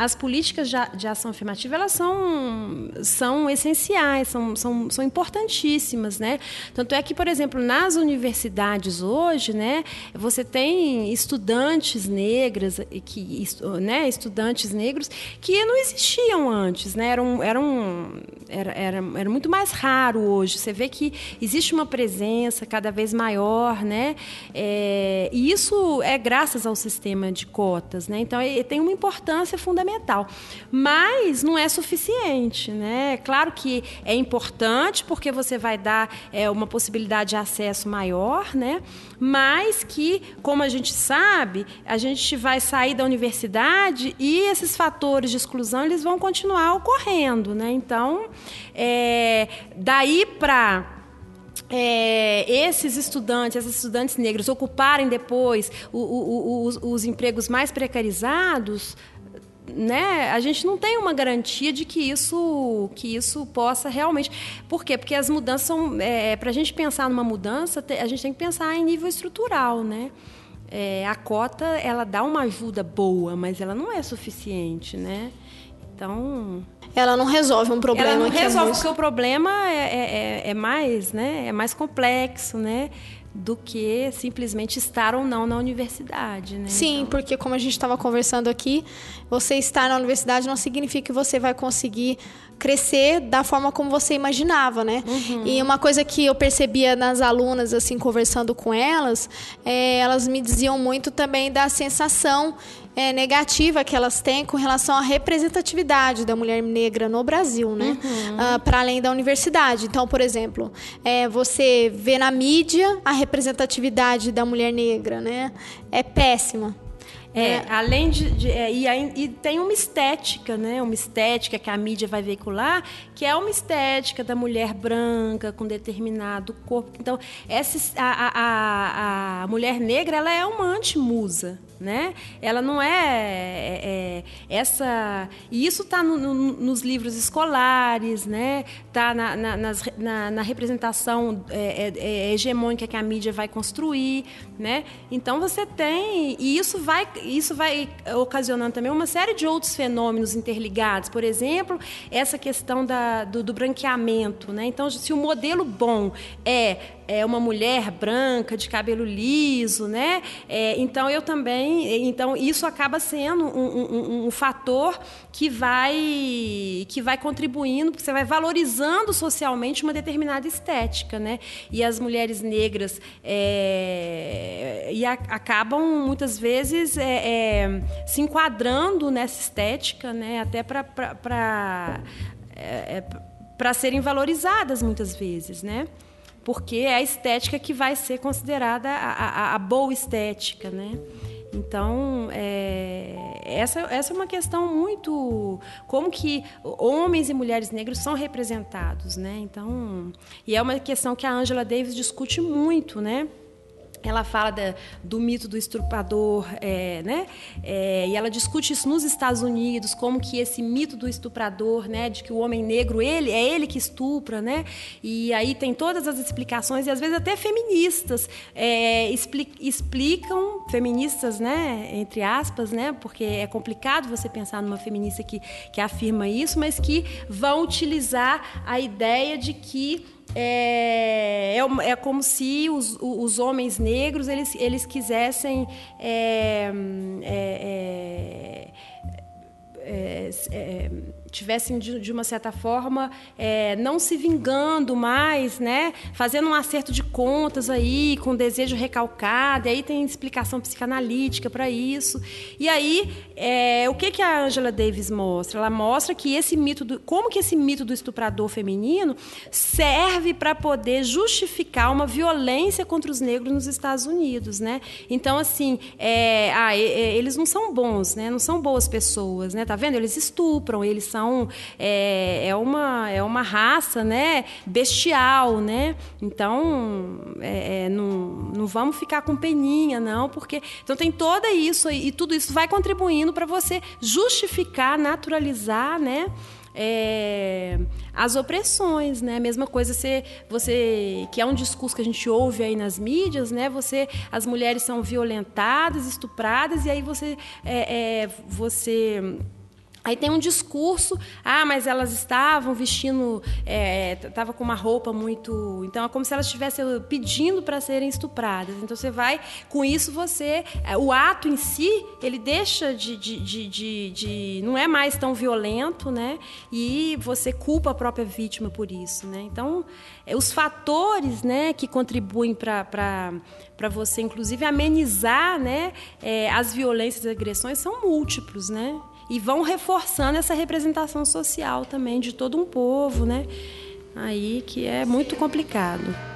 a- as políticas de, de ação afirmativa elas são são essenciais, são, são, são importantíssimas, né? Tanto é que, por exemplo, nas universidades hoje hoje, né, você tem estudantes negras que, né, estudantes negros que não existiam antes, né, eram, eram era, era, era muito mais raro hoje. Você vê que existe uma presença cada vez maior, né, é, e isso é graças ao sistema de cotas, né, então tem uma importância fundamental, mas não é suficiente, né, claro que é importante porque você vai dar é, uma possibilidade de acesso maior, né? Mas que, como a gente sabe, a gente vai sair da universidade e esses fatores de exclusão eles vão continuar ocorrendo, né? Então, é, daí para é, esses estudantes, esses estudantes negros ocuparem depois o, o, o, os, os empregos mais precarizados, né, a gente não tem uma garantia de que isso, que isso possa realmente. Por quê? Porque as mudanças são. É, Para a gente pensar numa mudança, a gente tem que pensar em nível estrutural, né? É, a cota ela dá uma ajuda boa, mas ela não é suficiente, né? Então ela não resolve um problema. Ela não que resolve é porque o problema é, é, é, mais, né? É mais complexo, né? Do que simplesmente estar ou não na universidade, né? Sim, então... porque como a gente estava conversando aqui, você estar na universidade não significa que você vai conseguir crescer da forma como você imaginava, né? Uhum. E uma coisa que eu percebia nas alunas, assim, conversando com elas, é, elas me diziam muito também da sensação é, negativa que elas têm com relação à representatividade da mulher negra no Brasil, né? Uhum. Uh, Para além da universidade. Então, por exemplo, é, você vê na mídia a representatividade da mulher negra, né? É péssima. É, né? além de. de é, e, e, tem uma estética, né? Uma estética que a mídia vai veicular, que é uma estética da mulher branca com determinado corpo. Então, essa, a, a, a mulher negra ela é uma antimusa né? Ela não é, é, é essa e isso está no, no, nos livros escolares, né? Está na, na, na, na, representação é, é, é, hegemônica que a mídia vai construir, né? Então você tem e isso vai isso vai ocasionando também uma série de outros fenômenos interligados. Por exemplo, essa questão da, do, do branqueamento, né? Então se o modelo bom é é uma mulher branca de cabelo liso, né? É, então eu também, então isso acaba sendo um, um, um, fator que vai que vai contribuindo, porque você vai valorizando socialmente uma determinada estética, né? E as mulheres negras é, e a, acabam muitas vezes é, é se enquadrando nessa estética, né? Até para para é, é, serem valorizadas muitas vezes, né? porque é a estética que vai ser considerada a, a, a boa estética, né? Então, é, essa, essa é uma questão muito. Como que homens e mulheres negros são representados, né? Então, e é uma questão que a Angela Davis discute muito, né? Ela fala da, do mito do estuprador, é, né? É, e ela discute isso nos Estados Unidos, como que esse mito do estuprador, né, de que o homem negro ele é ele que estupra, né? E aí tem todas as explicações e às vezes até feministas é, explicam feministas, né, entre aspas, né, porque é complicado você pensar numa feminista que que afirma isso, mas que vão utilizar a ideia de que é, é, é, como se os, os homens negros eles, eles quisessem é, é, é, é tivessem de, de uma certa forma é, não se vingando mais, né, fazendo um acerto de contas aí com desejo recalcado. E aí tem explicação psicanalítica para isso. E aí é, o que que a Angela Davis mostra? Ela mostra que esse mito do, como que esse mito do estuprador feminino serve para poder justificar uma violência contra os negros nos Estados Unidos, né? Então assim, é, ah, eles não são bons, né? Não são boas pessoas, né? Tá vendo? Eles estupram, eles são então é, é, uma, é uma raça né, bestial, né? Então é, é, não, não vamos ficar com peninha, não, porque. Então tem toda isso e tudo isso vai contribuindo para você justificar, naturalizar, né? É, as opressões, né? Mesma coisa você, você que é um discurso que a gente ouve aí nas mídias, né? Você, as mulheres são violentadas, estupradas e aí você, é, é, você Aí tem um discurso, ah, mas elas estavam vestindo, estava com uma roupa muito, então é como se elas estivessem pedindo para serem estupradas. Então você vai, com isso você, é, o ato em si, ele deixa de, de, de, de, de não é mais tão violento, né? E você culpa a própria vítima por isso, né? Então é, os fatores, né, que contribuem para para você, inclusive, amenizar, né, é, as violências e agressões são múltiplos, né? E vão reforçando essa representação social também de todo um povo, né? Aí que é muito complicado.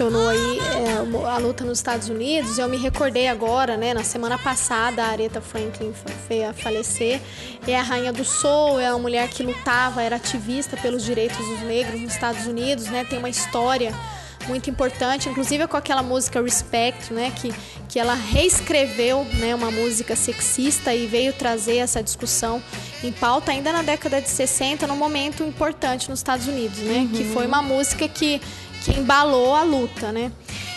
Mencionou aí é, a luta nos Estados Unidos, eu me recordei agora, né, na semana passada, a Aretha Franklin foi a falecer. É a rainha do soul, é uma mulher que lutava, era ativista pelos direitos dos negros nos Estados Unidos, né? Tem uma história muito importante, inclusive com aquela música Respect, né, que, que ela reescreveu, né, uma música sexista e veio trazer essa discussão em pauta ainda na década de 60, num momento importante nos Estados Unidos, né, uhum. que foi uma música que que embalou a luta, né?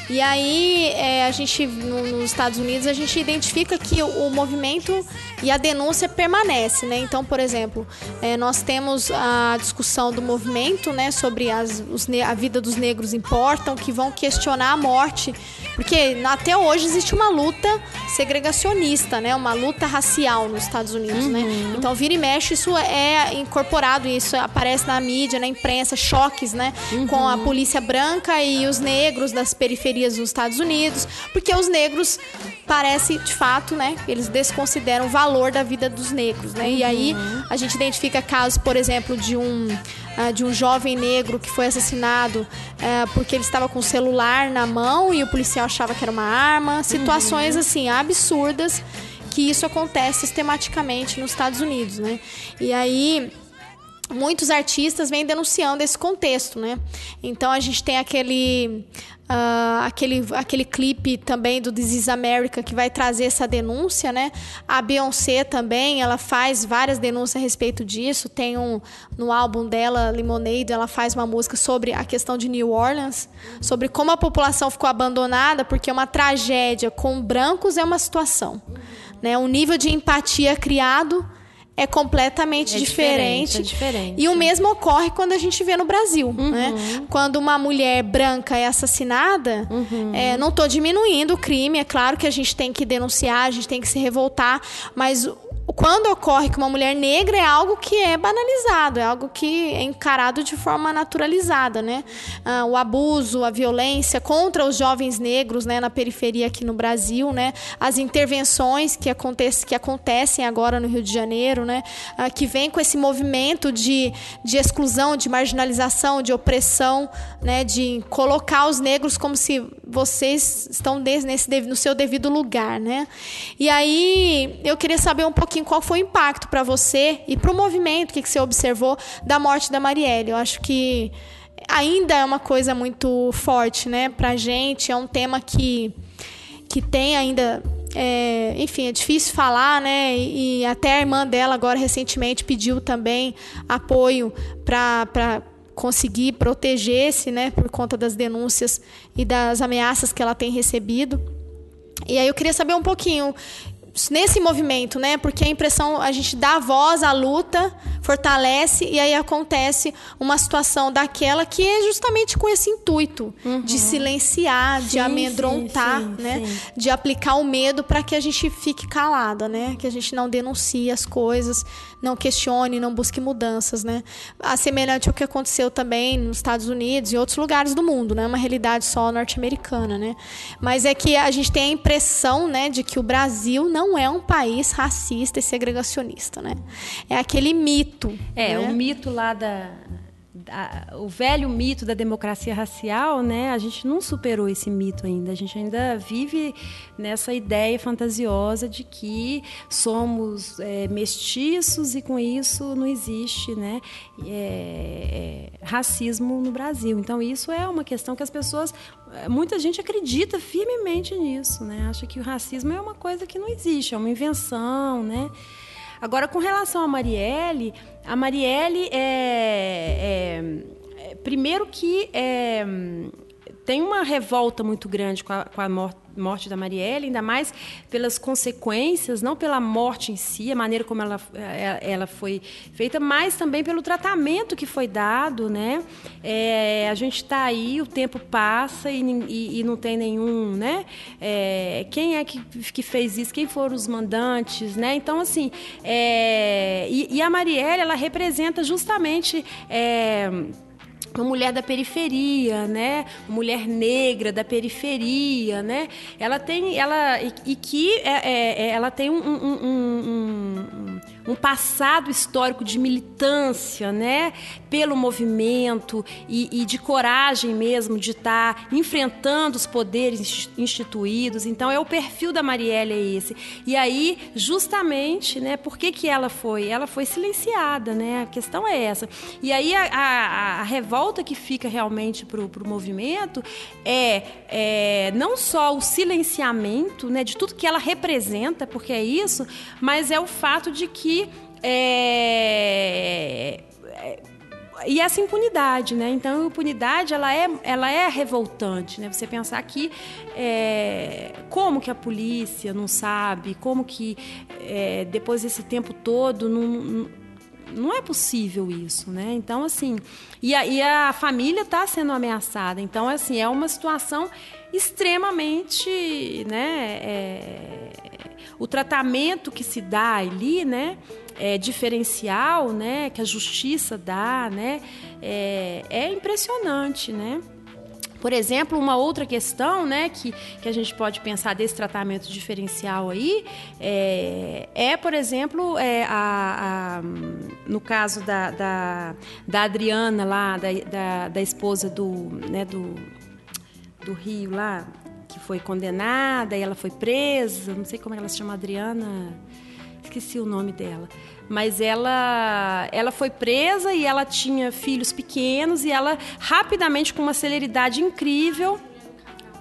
E aí, é, a gente, no, nos Estados Unidos, a gente identifica que o, o, movimento e a denúncia permanece, né? Então, por exemplo, é, nós temos a discussão do movimento, né? Sobre as, os, a vida dos negros importam, que vão questionar a morte. Porque até hoje existe uma luta segregacionista, né? Uma luta racial nos Estados Unidos, né? uhum. né? Então, vira e mexe, isso é incorporado, isso aparece na mídia, na imprensa, choques, né? Uhum. Com a polícia branca e os negros das periferias periferias dos Estados Unidos, porque os negros parece de fato, né, eles desconsideram o valor da vida dos negros, né? Uhum. E aí uhum. a gente identifica casos, por exemplo, de um uh, de um jovem negro que foi assassinado uh, porque ele estava com o celular na mão e o policial achava que era uma arma, situações uhum. assim absurdas que isso acontece sistematicamente nos Estados Unidos, né? E aí muitos artistas vêm denunciando esse contexto, né? Então a gente tem aquele Uh, aquele, aquele clipe também do This is America que vai trazer essa denúncia, né? A Beyoncé também, ela faz várias denúncias a respeito disso. Tem um no álbum dela, Lemonade, ela faz uma música sobre a questão de New Orleans, sobre como a população ficou abandonada porque uma tragédia com brancos é uma situação, né? Um nível de empatia criado é completamente é diferente. diferente. É diferente. E o mesmo ocorre quando a gente vê no Brasil. Uhum. Né? Quando uma mulher branca é assassinada, uhum. é, não estou diminuindo o crime, é claro que a gente tem que denunciar, a gente tem que se revoltar, mas quando ocorre com uma mulher negra é algo que é banalizado, é algo que é encarado de forma naturalizada, né? Ah, o abuso, a violência contra os jovens negros, né, na periferia aqui no Brasil, né? As intervenções que, acontece, que acontecem agora no Rio de Janeiro, né? Ah, que vem com esse movimento de, de exclusão, de marginalização, de opressão, né? De colocar os negros como se vocês estão nesse, no seu devido lugar, né? E aí eu queria saber um pouquinho qual foi o impacto para você e para o movimento, que, que você observou da morte da Marielle. Eu acho que ainda é uma coisa muito forte, né, para gente. É um tema que que tem ainda é, enfim, é difícil falar, né? E, até a irmã dela agora recentemente pediu também apoio para conseguir proteger-se, né, por conta das denúncias e das ameaças que ela tem recebido. E aí eu queria saber um pouquinho nesse movimento, né? Porque a impressão a gente dá voz à luta fortalece e aí acontece uma situação daquela que é justamente com esse intuito de silenciar, de Sim, amedrontar, sim, sim, né? sim. De aplicar o medo para que a gente fique calada, né? Que a gente não denuncie as coisas, não questione, não busque mudanças, né? A semelhante ao que aconteceu também nos Estados Unidos e outros lugares do mundo, né? Uma realidade só norte-americana, né? Mas é que a gente tem a impressão, né, de que o Brasil não é um país racista e segregacionista, né? É aquele mito. É, né? o mito lá da, da- o velho mito da democracia racial, né? A gente não superou esse mito ainda. A gente ainda vive nessa ideia fantasiosa de que somos é, mestiços e com isso não existe, né? é, é, racismo no Brasil. Então isso é uma questão que as pessoas, muita gente acredita firmemente nisso, né? Acha que o racismo é uma coisa que não existe, é uma invenção, né? Agora, com relação a Marielle, a Marielle é, é- é- primeiro que é, tem uma revolta muito grande com a, com a mor- morte da Marielle, ainda mais pelas consequências, não pela morte em si, a maneira como ela, ela, ela foi feita, mas também pelo tratamento que foi dado, né? É, a gente está aí, o tempo passa e, e- e não tem nenhum, né? É, quem é que, que fez isso? Quem foram os mandantes, né? Então, assim, é, e, e a Marielle, ela representa justamente... uma mulher da periferia, né? Uma mulher negra da periferia, né? Ela tem, ela e, e que é, é, é, ela tem um, um, um- um- um passado histórico de militância, né? Pelo movimento e, e de coragem mesmo de estar enfrentando os poderes insti- instituídos. Então é o perfil da Marielle é esse. E aí, justamente, né? Por que, que ela foi? Ela foi silenciada, né? A questão é essa. E aí a, a- a revolta que fica realmente para o movimento é, é não só o silenciamento né, de tudo que ela representa, porque é isso, mas é o fato de que é, é, e essa impunidade, né? Então, a impunidade ela é, ela é revoltante, né? Você pensar que é, como que a polícia não sabe, como que é, depois desse tempo todo não, não, não é possível isso, né? Então, assim, e a, e a família está sendo ameaçada. Então, assim, é uma situação extremamente, né? é, o tratamento que se dá ali, né? É diferencial, né? Que a justiça dá, né? É, é impressionante, né? Por exemplo, uma outra questão né, que, que a gente pode pensar desse tratamento diferencial aí é, é, por exemplo, é, a, a- no caso da, da, da Adriana lá, da, da, da esposa do, né, do, do Rio lá, que foi condenada e ela foi presa, não sei como ela se chama, Adriana, esqueci o nome dela. Mas ela, ela foi presa e ela tinha filhos pequenos e ela rapidamente, com uma celeridade incrível,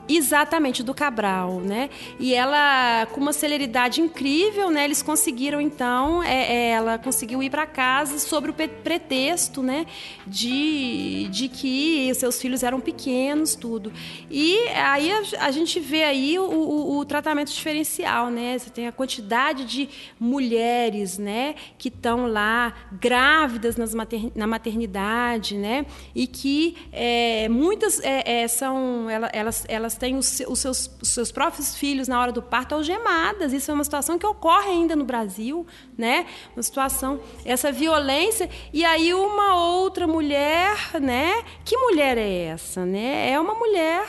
Exatamente, do Cabral, né? E ela, com uma celeridade incrível, né? Eles conseguiram, então, é, é, ela conseguiu ir para casa sobre o pretexto, né? De, de que seus filhos eram pequenos, tudo. E aí a, a gente vê aí o, o- o tratamento diferencial, né? Você tem a quantidade de mulheres, né? Que estão lá grávidas nas mater- na maternidade, né? E que é, muitas é, é, são, ela- elas, elas têm os, se- os seus, os seus próprios filhos na hora do parto algemadas. Isso é uma situação que ocorre ainda no Brasil, né? Uma situação, essa violência. E aí uma outra mulher, né? Que mulher é essa, né? É uma mulher.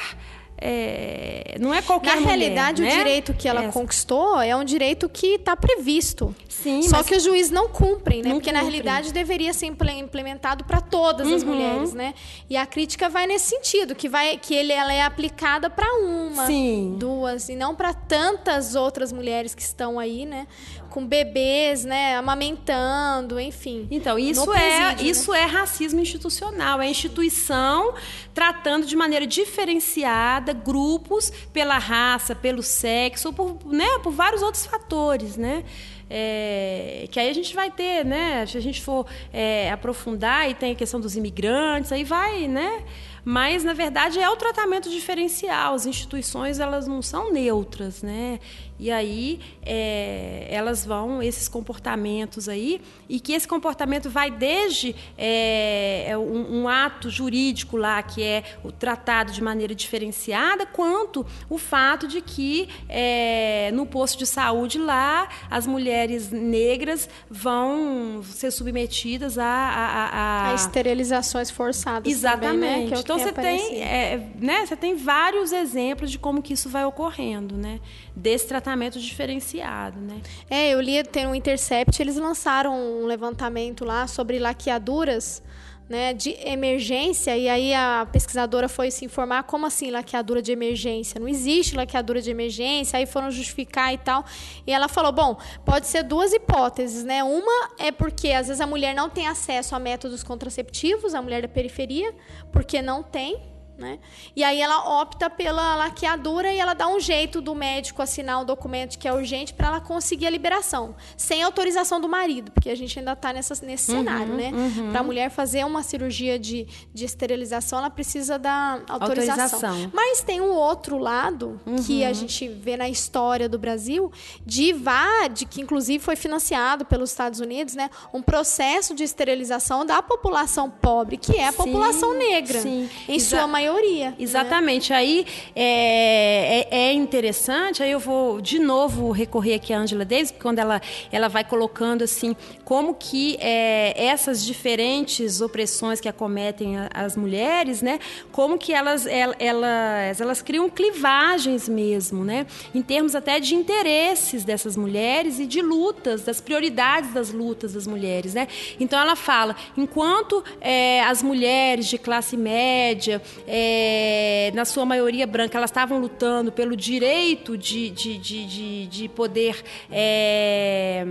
É, não é qualquer Na mulher, realidade, né? o direito que ela Essa. conquistou é um direito que está previsto. Sim, Só que os juízes não cumprem, né? Não Porque na cumprem. realidade deveria ser imple- implementado para todas as Uhum. mulheres, né? E a crítica vai nesse sentido, que vai que ele ela é aplicada para uma, Sim. duas e não para tantas outras mulheres que estão aí, né? Com bebês, né? Amamentando, enfim. Então, isso é presídio, né? isso é racismo institucional, é a instituição tratando de maneira diferenciada grupos pela raça, pelo sexo, ou por, né, por vários outros fatores, né? É, que aí a gente vai ter, né? Se a gente for é, aprofundar e tem a questão dos imigrantes, aí vai, né? Mas, na verdade, é o tratamento diferencial. As instituições, elas não são neutras, né? E aí é, elas vão, esses comportamentos aí, e que esse comportamento vai desde é, um, um, ato jurídico lá, que é o tratado de maneira diferenciada, quanto o fato de que é, no posto de saúde lá, as mulheres negras vão ser submetidas a. A, a, a esterilizações forçadas. Exatamente. Também, né? É então você tem, é, né, você tem vários exemplos de como que isso vai ocorrendo, né? Desse tratamento diferenciado, né? É, eu li, tem um Intercept, eles lançaram um levantamento lá sobre laqueaduras né, de emergência, e aí a pesquisadora foi se informar como assim laqueadura de emergência? Não existe laqueadura de emergência, aí foram justificar e tal. E ela falou: bom, pode ser duas hipóteses, né? Uma é porque às vezes a mulher não tem acesso a métodos contraceptivos, a mulher da periferia, porque não tem, né? E aí ela opta pela laqueadura e ela dá um jeito do médico assinar um documento que é urgente para ela conseguir a liberação, sem autorização do marido, porque a gente ainda está nesse uhum, cenário, né? Uhum. Para a mulher fazer uma cirurgia de, de esterilização, ela precisa da autorização. autorização. Mas tem um outro lado uhum. que a uhum. gente vê na história do Brasil de VAD, que inclusive foi financiado pelos Estados Unidos, né? Um processo de esterilização da população pobre, que é a sim, população negra, sim. em sua maioria maioria. Né? Exatamente. Né? Aí é, é, é, interessante, aí eu vou de novo recorrer aqui à Angela Davis, quando ela, ela vai colocando assim, como que é, essas diferentes opressões que acometem as mulheres, né? Como que elas, elas, elas criam clivagens mesmo, né? Em termos até de interesses dessas mulheres e de lutas, das prioridades das lutas das mulheres, né? Então ela fala, enquanto é, as mulheres de classe média é, na sua maioria branca, elas estavam lutando pelo direito de, de, de, de, de poder. É,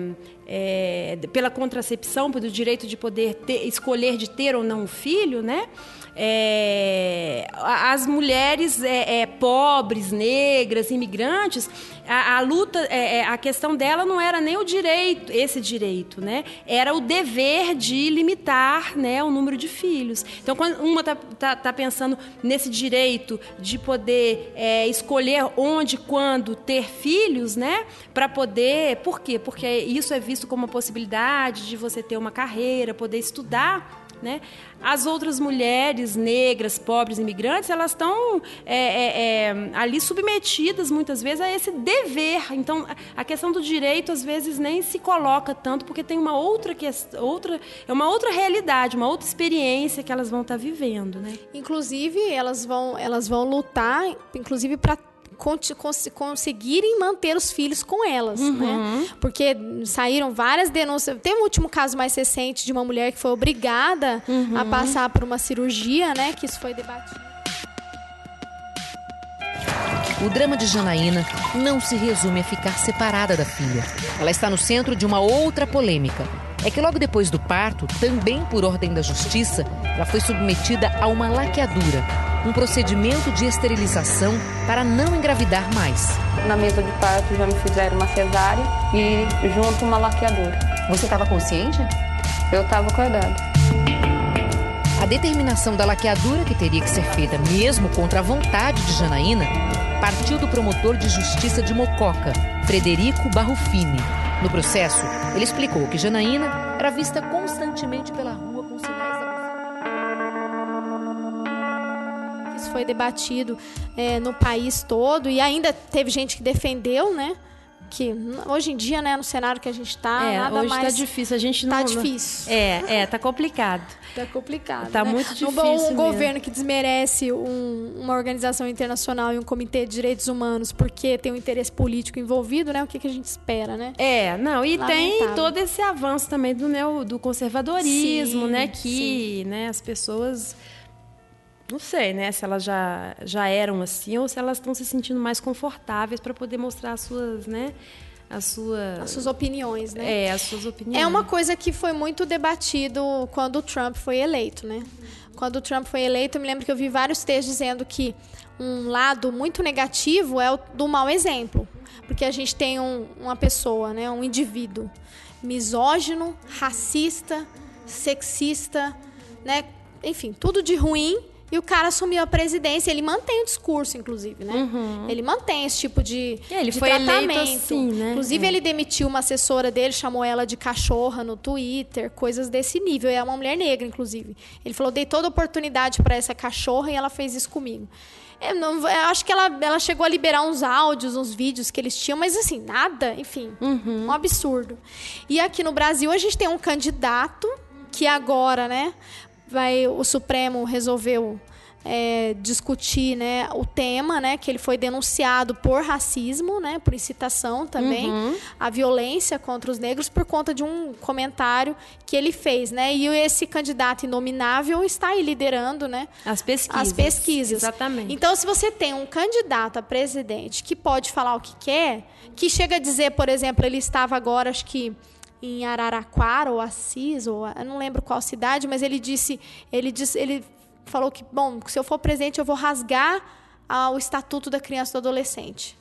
é, pela contracepção, pelo direito de poder ter, escolher de ter ou não um filho, né? é, as mulheres é, é, pobres, negras, imigrantes, a, a luta, é, é, a questão dela não era nem o direito, esse direito, né? Era o dever de limitar, né, o número de filhos. Então, quando uma está tá, tá pensando nesse direito de poder é, escolher onde, quando ter filhos, né, para poder, por quê? Porque isso é visto como uma possibilidade de você ter uma carreira, poder estudar né? As outras mulheres negras, pobres, imigrantes, elas estão é, é, é, ali submetidas muitas vezes a esse dever. Então, a questão do direito às vezes nem se coloca tanto porque tem uma outra outra é uma outra realidade, uma outra experiência que elas vão estar tá vivendo, né? Inclusive, elas vão elas vão lutar, inclusive para cons conseguirem manter os filhos com elas, uhum. né? Porque saíram várias denúncias. Tem um último caso mais recente de uma mulher que foi obrigada uhum. a passar por uma cirurgia, né? Que isso foi debatido. O drama de Janaína não se resume a ficar separada da filha. Ela está no centro de uma outra polêmica. É que logo depois do parto, também por ordem da justiça, ela foi submetida a uma laqueadura, um procedimento de esterilização para não engravidar mais. Na mesa de parto já me fizeram uma cesárea e junto uma laqueadura. Você estava consciente? Eu estava acordada. A determinação da laqueadura, que teria que ser feita mesmo contra a vontade de Janaína, partiu do promotor de justiça de Mococa, Frederico Barrufini. No processo, ele explicou que Janaína era vista constantemente pela rua foi debatido é, no país todo e ainda teve gente que defendeu, né? Que hoje em dia, né, no cenário que a gente está, é, nada hoje tá mais. Tá difícil, a gente não. Tá difícil. É, é, tá complicado. tá complicado. Tá né? muito difícil. Um, um governo que desmerece um, uma organização internacional e um comitê de direitos humanos porque tem um interesse político envolvido, né? O que, que a gente espera, né? É, não, e Lamentável. tem todo esse avanço também do, neo, do conservadorismo, sim, né? Que né, as pessoas não sei, né, se elas já, já eram assim ou se elas estão se sentindo mais confortáveis para poder mostrar as suas, né, as suas... As suas opiniões, né? É, as suas opiniões. É uma coisa que foi muito debatido quando o Trump foi eleito, né? Quando o Trump foi eleito, eu me lembro que eu vi vários textos dizendo que um lado muito negativo é o do mau exemplo. Porque a gente tem um, uma pessoa, né, um indivíduo misógino, racista, sexista, né? Enfim, tudo de ruim E o cara assumiu a presidência, ele mantém o discurso, inclusive, né? Ele mantém esse tipo de, É, ele de foi tratamento. assim, né? Inclusive, É. ele demitiu uma assessora dele, chamou ela de cachorra no Twitter, coisas desse nível. É uma mulher negra, inclusive. Ele falou: dei toda oportunidade para essa cachorra e ela fez isso comigo. Eu, não- eu acho que ela, ela chegou a liberar uns áudios, uns vídeos que eles tinham, mas assim, nada, enfim, um absurdo. E aqui no Brasil a gente tem um candidato que agora, né, vai o Supremo resolveu é, discutir, né, o tema, né, que ele foi denunciado por racismo, né, por incitação também Uhum. à violência contra os negros por conta de um comentário que ele fez, né? E esse candidato inominável está aí liderando, né, As pesquisas. as pesquisas. Exatamente. Então, se você tem um candidato a presidente que pode falar o que quer, que chega a dizer, por exemplo, ele estava agora, acho que em Araraquara ou Assis, ou eu não lembro qual cidade, mas ele disse, ele disse, ele falou que, bom, se eu for presidente, eu vou rasgar ah, o estatuto da criança e do adolescente.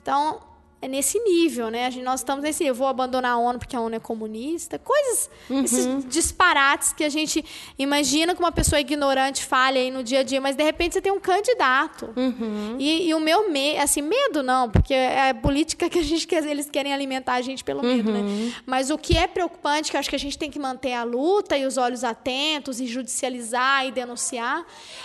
Então, é nesse nível, né? Gente, nós estamos nesse nível. Eu vou abandonar a ONU porque a ONU é comunista. Coisas, Uhum. esses disparates que a gente imagina que uma pessoa ignorante fale aí no dia a dia, mas de repente você tem um candidato. Uhum. E, e o meu medo, assim, medo não, porque é a política que a gente quer, eles querem alimentar a gente pelo medo, Uhum. né? Mas o que é preocupante, que eu acho que a gente tem que manter a luta e os olhos atentos e judicializar e denunciar,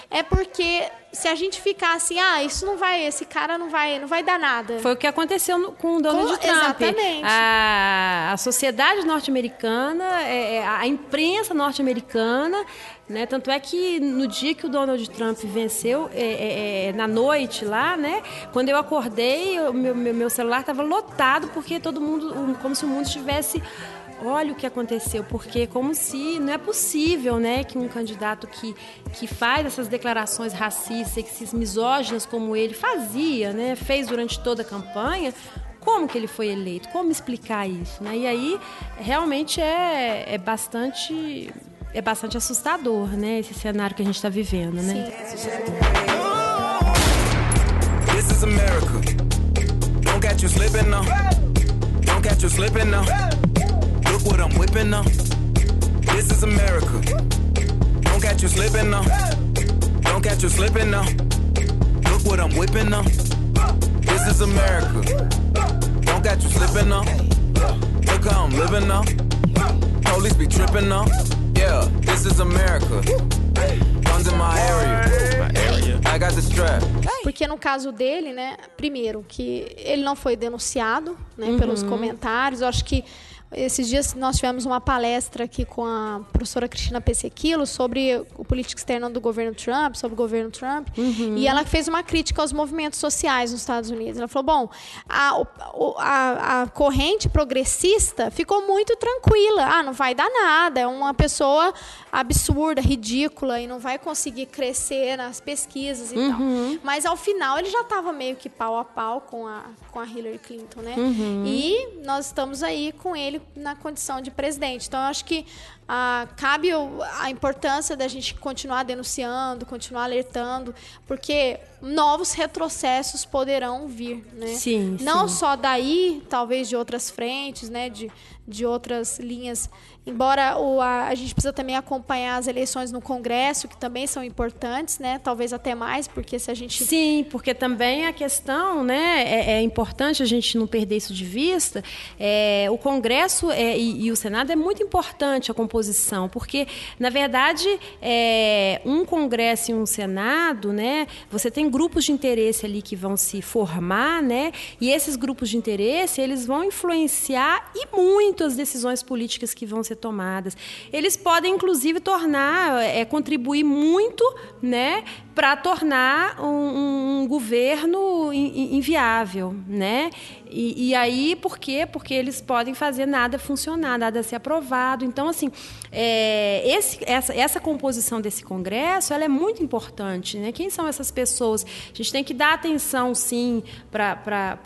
é porque se a gente ficar assim, ah, isso não vai, esse cara não vai, não vai dar nada. Foi o que aconteceu no- com o Donald Com- Trump. exatamente. A, a sociedade norte-americana, é, é, a imprensa norte-americana, né? Tanto é que no dia que o Donald Trump venceu, é, é, é, na noite lá, né? Quando eu acordei, o meu, meu, celular estava lotado porque todo mundo, como se o mundo estivesse olha o que aconteceu, porque como se não é possível, né, que um candidato que, que faz essas declarações racistas, sexistas, misóginas como ele fazia, né, fez durante toda a campanha, como que ele foi eleito? Como explicar isso, né? E aí realmente é, é bastante é bastante assustador, né, esse cenário que a gente está vivendo, né? This is America. Don't catch you slipping now. Don't catch you slipping now. Look what I'm whipping now. This is America. Don't catch you slipping now. Don't catch you slipping now. Look what I'm whipping now. This is America. Don't catch you slipping now. Look how I'm living now. Police be tripping now. Yeah, this is America. Guns in my area. My area. I got the strap. Porque no caso dele, né, primeiro, que ele não foi denunciado né, Uhum. pelos comentários. Eu acho que esses dias nós tivemos uma palestra aqui com a professora Cristina Pesequilo sobre o político externo do governo Trump, sobre o governo Trump. Uhum. E ela fez uma crítica aos movimentos sociais nos Estados Unidos. Ela falou: bom, a, a, a corrente progressista ficou muito tranquila. Ah, não vai dar nada, é uma pessoa absurda, ridícula e não vai conseguir crescer nas pesquisas e Uhum. tal. Mas ao final ele já estava meio que pau a pau com a, com a Hillary Clinton, né? Uhum. E nós estamos aí com ele na condição de presidente. Então eu acho que ah, cabe a importância da gente continuar denunciando, continuar alertando, porque novos retrocessos poderão vir, né? Sim, Não sim. só daí, talvez de outras frentes, né? De, de outras linhas. Embora o, a, a gente precisa também acompanhar as eleições no Congresso, que também são importantes, né? Talvez até mais, porque se a gente Sim, porque também a questão, né, é, é importante a gente não perder isso de vista. É, o Congresso é, e, e o Senado é muito importante a composição, porque na verdade é, um Congresso e um Senado, né, você tem grupos de interesse ali que vão se formar, né, e esses grupos de interesse eles vão influenciar e muito as decisões políticas que vão ser tomadas. Eles podem inclusive tornar, é, contribuir muito, né, para tornar um, um governo in- in- inviável, né? E, e aí, por quê? Porque eles podem fazer nada funcionar, nada ser aprovado. Então, assim, é, esse- essa, essa composição desse Congresso, ela é muito importante, né? Quem são essas pessoas? A gente tem que dar atenção, sim, para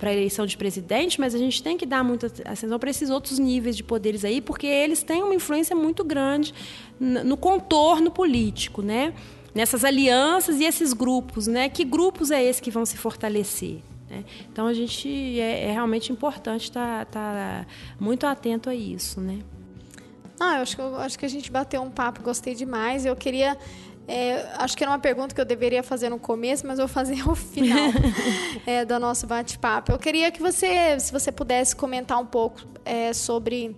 a eleição de presidente, mas a gente tem que dar muita atenção para esses outros níveis de poderes aí, porque eles têm uma influência muito grande no contorno político, né? Nessas alianças e esses grupos, né? Que grupos é esse que vão se fortalecer? né? Então a gente é, é realmente importante estar muito atento a isso, né? Ah, eu acho que, eu acho que a gente bateu um papo, gostei demais. Eu queria É, acho que era uma pergunta que eu deveria fazer no começo, mas vou fazer ao final é, do nosso bate-papo. Eu queria que você, se você pudesse comentar um pouco é, sobre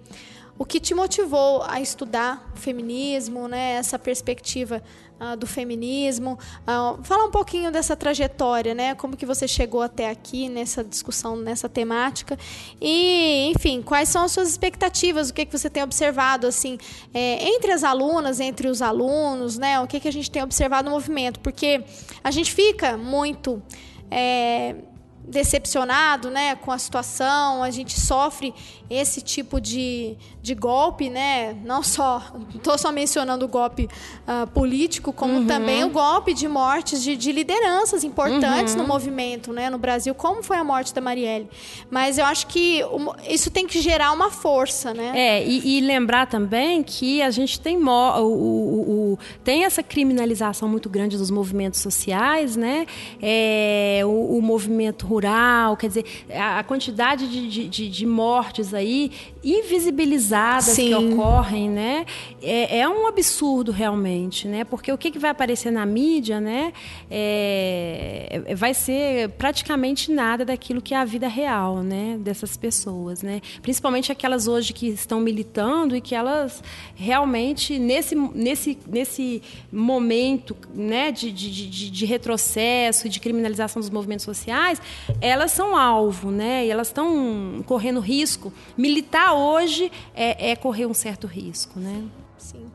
o que te motivou a estudar o feminismo, né, essa perspectiva ah, do feminismo. Ah, falar um pouquinho dessa trajetória, né, como que você chegou até aqui nessa discussão, nessa temática. E, enfim, quais são as suas expectativas, o que, que você tem observado, assim, é, entre as alunas, entre os alunos, né, o que, que a gente tem observado no movimento. Porque a gente fica muito... É, decepcionado né, com a situação, a gente sofre esse tipo de, de golpe, né? Não só, estou só mencionando o golpe uh, político, como Uhum. também o golpe de mortes de, de lideranças importantes Uhum. no movimento, né? No Brasil, como foi a morte da Marielle. Mas eu acho que isso tem que gerar uma força, né? É, e, e lembrar também que a gente tem, o, o- o- tem essa criminalização muito grande dos movimentos sociais, né? É, o, o movimento rural, quer dizer, a, a quantidade de, de- de- de mortes aí aí invisibilizadas que Sim. ocorrem, né? É, é um absurdo realmente, né? Porque o que, que vai aparecer na mídia, né? É, é- vai ser praticamente nada daquilo que é a vida real, né? Dessas pessoas, né? Principalmente aquelas hoje que estão militando e que elas realmente nesse nesse nesse momento, né? De, de, de, de retrocesso e de criminalização dos movimentos sociais, elas são alvo, né? E elas estão correndo risco. Militar hoje é, é correr um certo risco, né? Sim.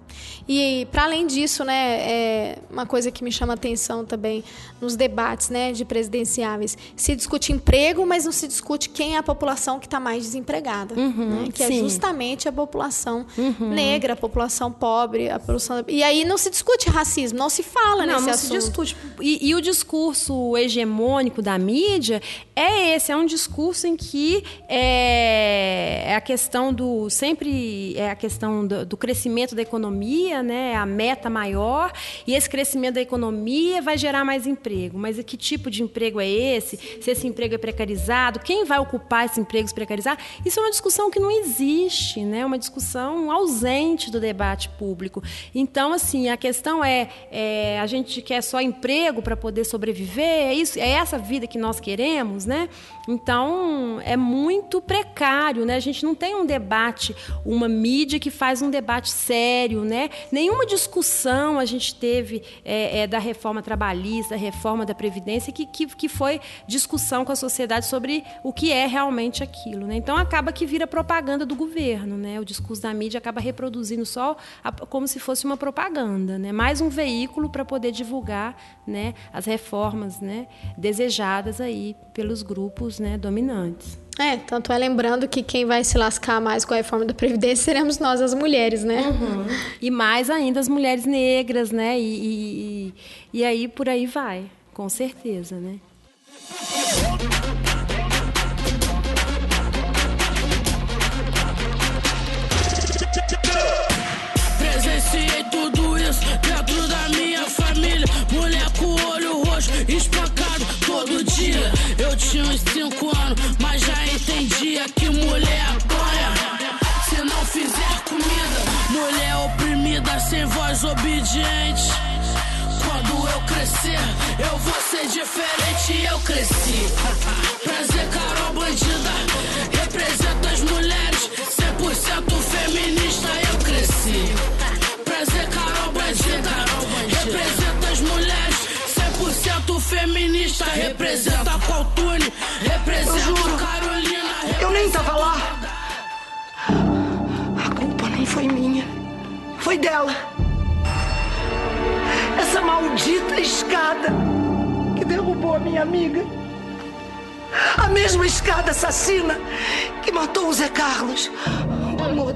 E para além disso, né, é uma coisa que me chama atenção também nos debates, né, de presidenciáveis, se discute emprego, mas não se discute quem é a população que está mais desempregada, né, que é sim. justamente a população negra, a população pobre, a população e aí não se discute racismo, não se fala não, nesse não assunto. se discute. E, e o discurso hegemônico da mídia é esse, é um discurso em que é, é a questão do sempre é a questão do, do crescimento da economia, né, a meta maior, e esse crescimento da economia vai gerar mais emprego. Mas que tipo de emprego é esse? Se esse emprego é precarizado, quem vai ocupar esses empregos precarizados? Isso é uma discussão que não existe, né? Uma discussão ausente do debate público. Então, assim, a questão é, é, a gente quer só emprego para poder sobreviver? É isso? É essa vida que nós queremos, né? Então, é muito precário, né? A gente não tem um debate, uma mídia que faz um debate sério, né? Nenhuma discussão a gente teve é, é, da reforma trabalhista, da reforma da Previdência, que, que, que foi discussão com a sociedade sobre o que é realmente aquilo, né? Então, acaba que vira propaganda do governo, né? O discurso da mídia acaba reproduzindo só a- como se fosse uma propaganda, né? Mais um veículo para poder divulgar, né? As reformas, né? Desejadas aí pelos grupos, né? Dominantes. É, tanto é lembrando que quem vai se lascar mais com a reforma da Previdência seremos nós, as mulheres, né? E mais ainda as mulheres negras, né? E, e, e- e aí por aí vai, com certeza, né? Tinha uns 5 anos, mas já entendia que mulher apanha. Se não fizer comida, mulher oprimida, sem voz obediente. Quando eu crescer, eu vou ser diferente. Eu cresci. Prazer, Carol Bandida. Feminista. Representa Coltune. Representa Carolina. Eu nem tava lá. A culpa nem foi minha. Foi dela. Essa maldita escada que derrubou a minha amiga. A mesma escada assassina que matou o Zé Carlos. O amor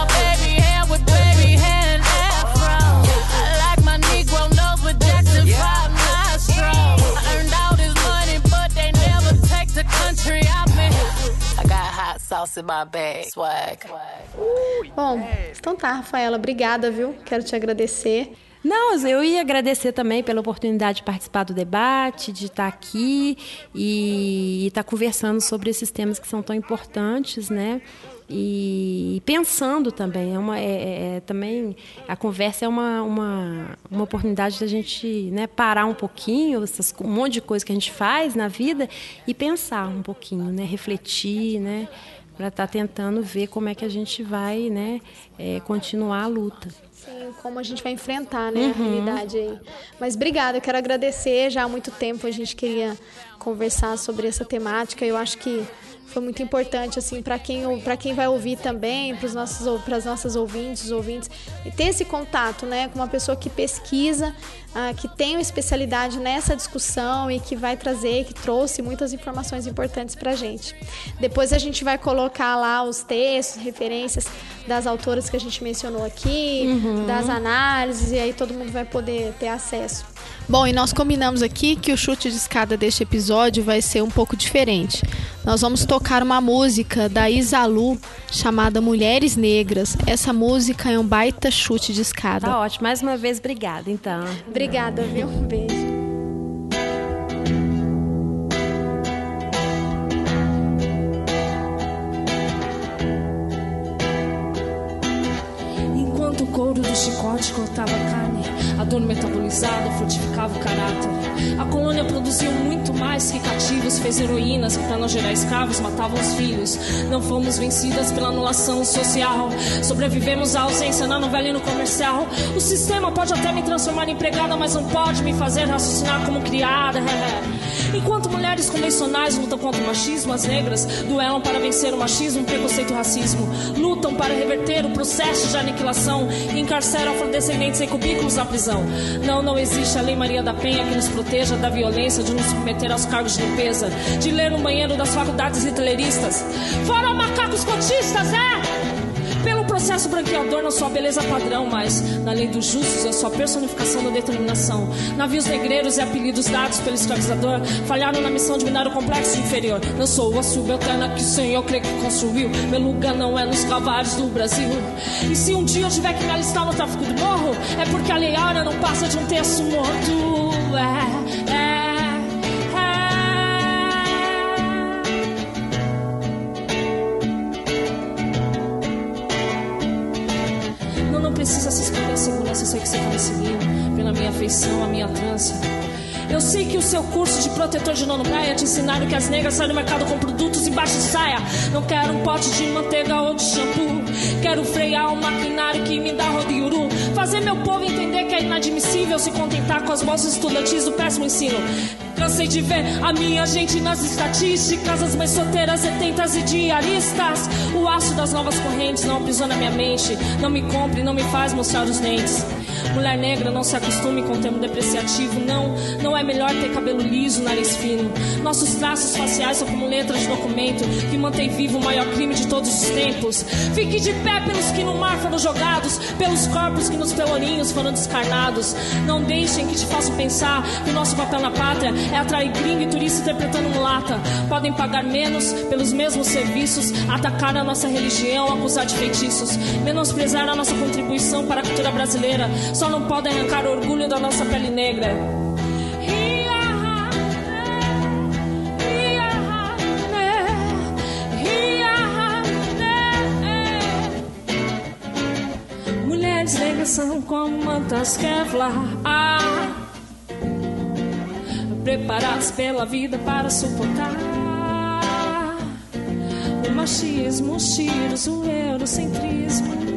House in my bag. Swag. Bom, então tá, Rafaela, obrigada, viu? Quero te agradecer. Não, eu ia agradecer também pela oportunidade de participar do debate, de estar aqui e estar conversando sobre esses temas que são tão importantes, né? E pensando também, é uma, é, é- é também a conversa é uma, uma, uma oportunidade da gente né, parar um pouquinho, essas, um monte de coisa que a gente faz na vida e pensar um pouquinho, né, refletir, né, para estar tentando ver como é que a gente vai né, é, continuar a luta. Sim, como a gente vai enfrentar, né, a Uhum. realidade aí. Mas obrigada, eu quero agradecer. Já há muito tempo a gente queria conversar sobre essa temática. Eu acho que foi muito importante assim para quem para quem vai ouvir também, para os nossos para as nossas ouvintes, os ouvintes, e ter esse contato, né, com uma pessoa que pesquisa, ah, que tem uma especialidade nessa discussão e que vai trazer, que trouxe muitas informações importantes para a gente. Depois a gente vai colocar lá os textos, referências das autoras que a gente mencionou aqui, Uhum. das análises, e aí todo mundo vai poder ter acesso. Bom, e nós combinamos aqui que o chute de escada deste episódio vai ser um pouco diferente. Nós vamos tocar uma música da Isalu chamada Mulheres Negras. Essa música é um baita chute de escada. Tá ótimo. Mais uma vez, obrigada, então. Obrigada, viu? Um beijo. Enquanto o couro do chicote cortava a carne, a dor metabolizada fortificava o caráter. A colônia produziu muito mais que cativos, fez heroínas que, para não gerar escravos, matavam os filhos. Não fomos vencidas pela anulação social, sobrevivemos à ausência na novela e no comercial. O sistema pode até me transformar em empregada, mas não pode me fazer raciocinar como criada. Enquanto mulheres convencionais lutam contra o machismo, as negras duelam para vencer o machismo, o preconceito e o racismo. Lutam para reverter o processo de aniquilação e encarceram afrodescendentes em cubículos na prisão. Não, não existe a Lei Maria da Penha que nos proteja da violência, de nos submeter aos cargos de limpeza, de ler no banheiro das faculdades hitleristas. Fora macacos cotistas, é! Pelo processo branqueador, não sou a beleza padrão, mas na lei dos justos eu sou a personificação da determinação. Navios negreiros e apelidos dados pelo escravizador falharam na missão de minar o complexo inferior. Não sou a subalterna que o Senhor crê que construiu. Meu lugar não é nos calvários do Brasil. E se um dia eu tiver que me alistar no tráfico do morro, é porque a lei áurea não passa de um terço morto. Não, precisa se esconder em segurança, eu sei que você tá me seguindo. Pela minha afeição, a minha trança. Eu sei que o seu curso de protetor de nono praia te ensinaram que as negras saem do mercado com produtos embaixo de saia. Não quero um pote de manteiga ou de shampoo. Quero frear o maquinário que me dá rodiuru. Fazer meu povo entender que é inadmissível se contentar com as bolsas estudantis do péssimo ensino. Cansei de ver a minha gente nas estatísticas, as mães solteiras, setentas e diaristas. O aço das novas correntes não aprisiona minha mente. Não me compre, não me faz mostrar os dentes. Mulher negra, não se acostume com o termo depreciativo. Não, não é melhor ter cabelo liso, nariz fino. Nossos traços faciais são como letras de documento que mantém vivo o maior crime de todos os tempos. Fique de pé pelos que no mar foram jogados, pelos corpos que nos pelourinhos foram descarnados. Não deixem que te façam pensar que o nosso papel na pátria é atrair gringo e turista interpretando mulata. Podem pagar menos pelos mesmos serviços, atacar a nossa religião, acusar de feitiços, menosprezar a nossa contribuição para a cultura brasileira. Só não podem arrancar o orgulho da nossa pele negra. Mulheres negras são como mantas Kevlar. Ah, Preparadas pela vida para suportar. O machismo, os tiros, o eurocentrismo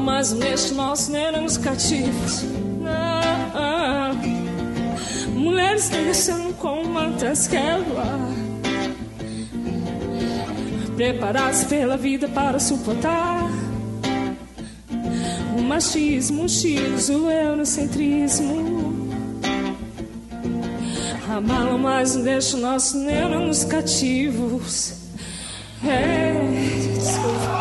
Mais um deste nosso nervos cativos. Mulheres são como mantas Kevlar preparados pela vida para suportar o machismo, os tiros, o eurocentrismo. Abalam mais não deixa o nosso neurônios cativos. É, desculpa.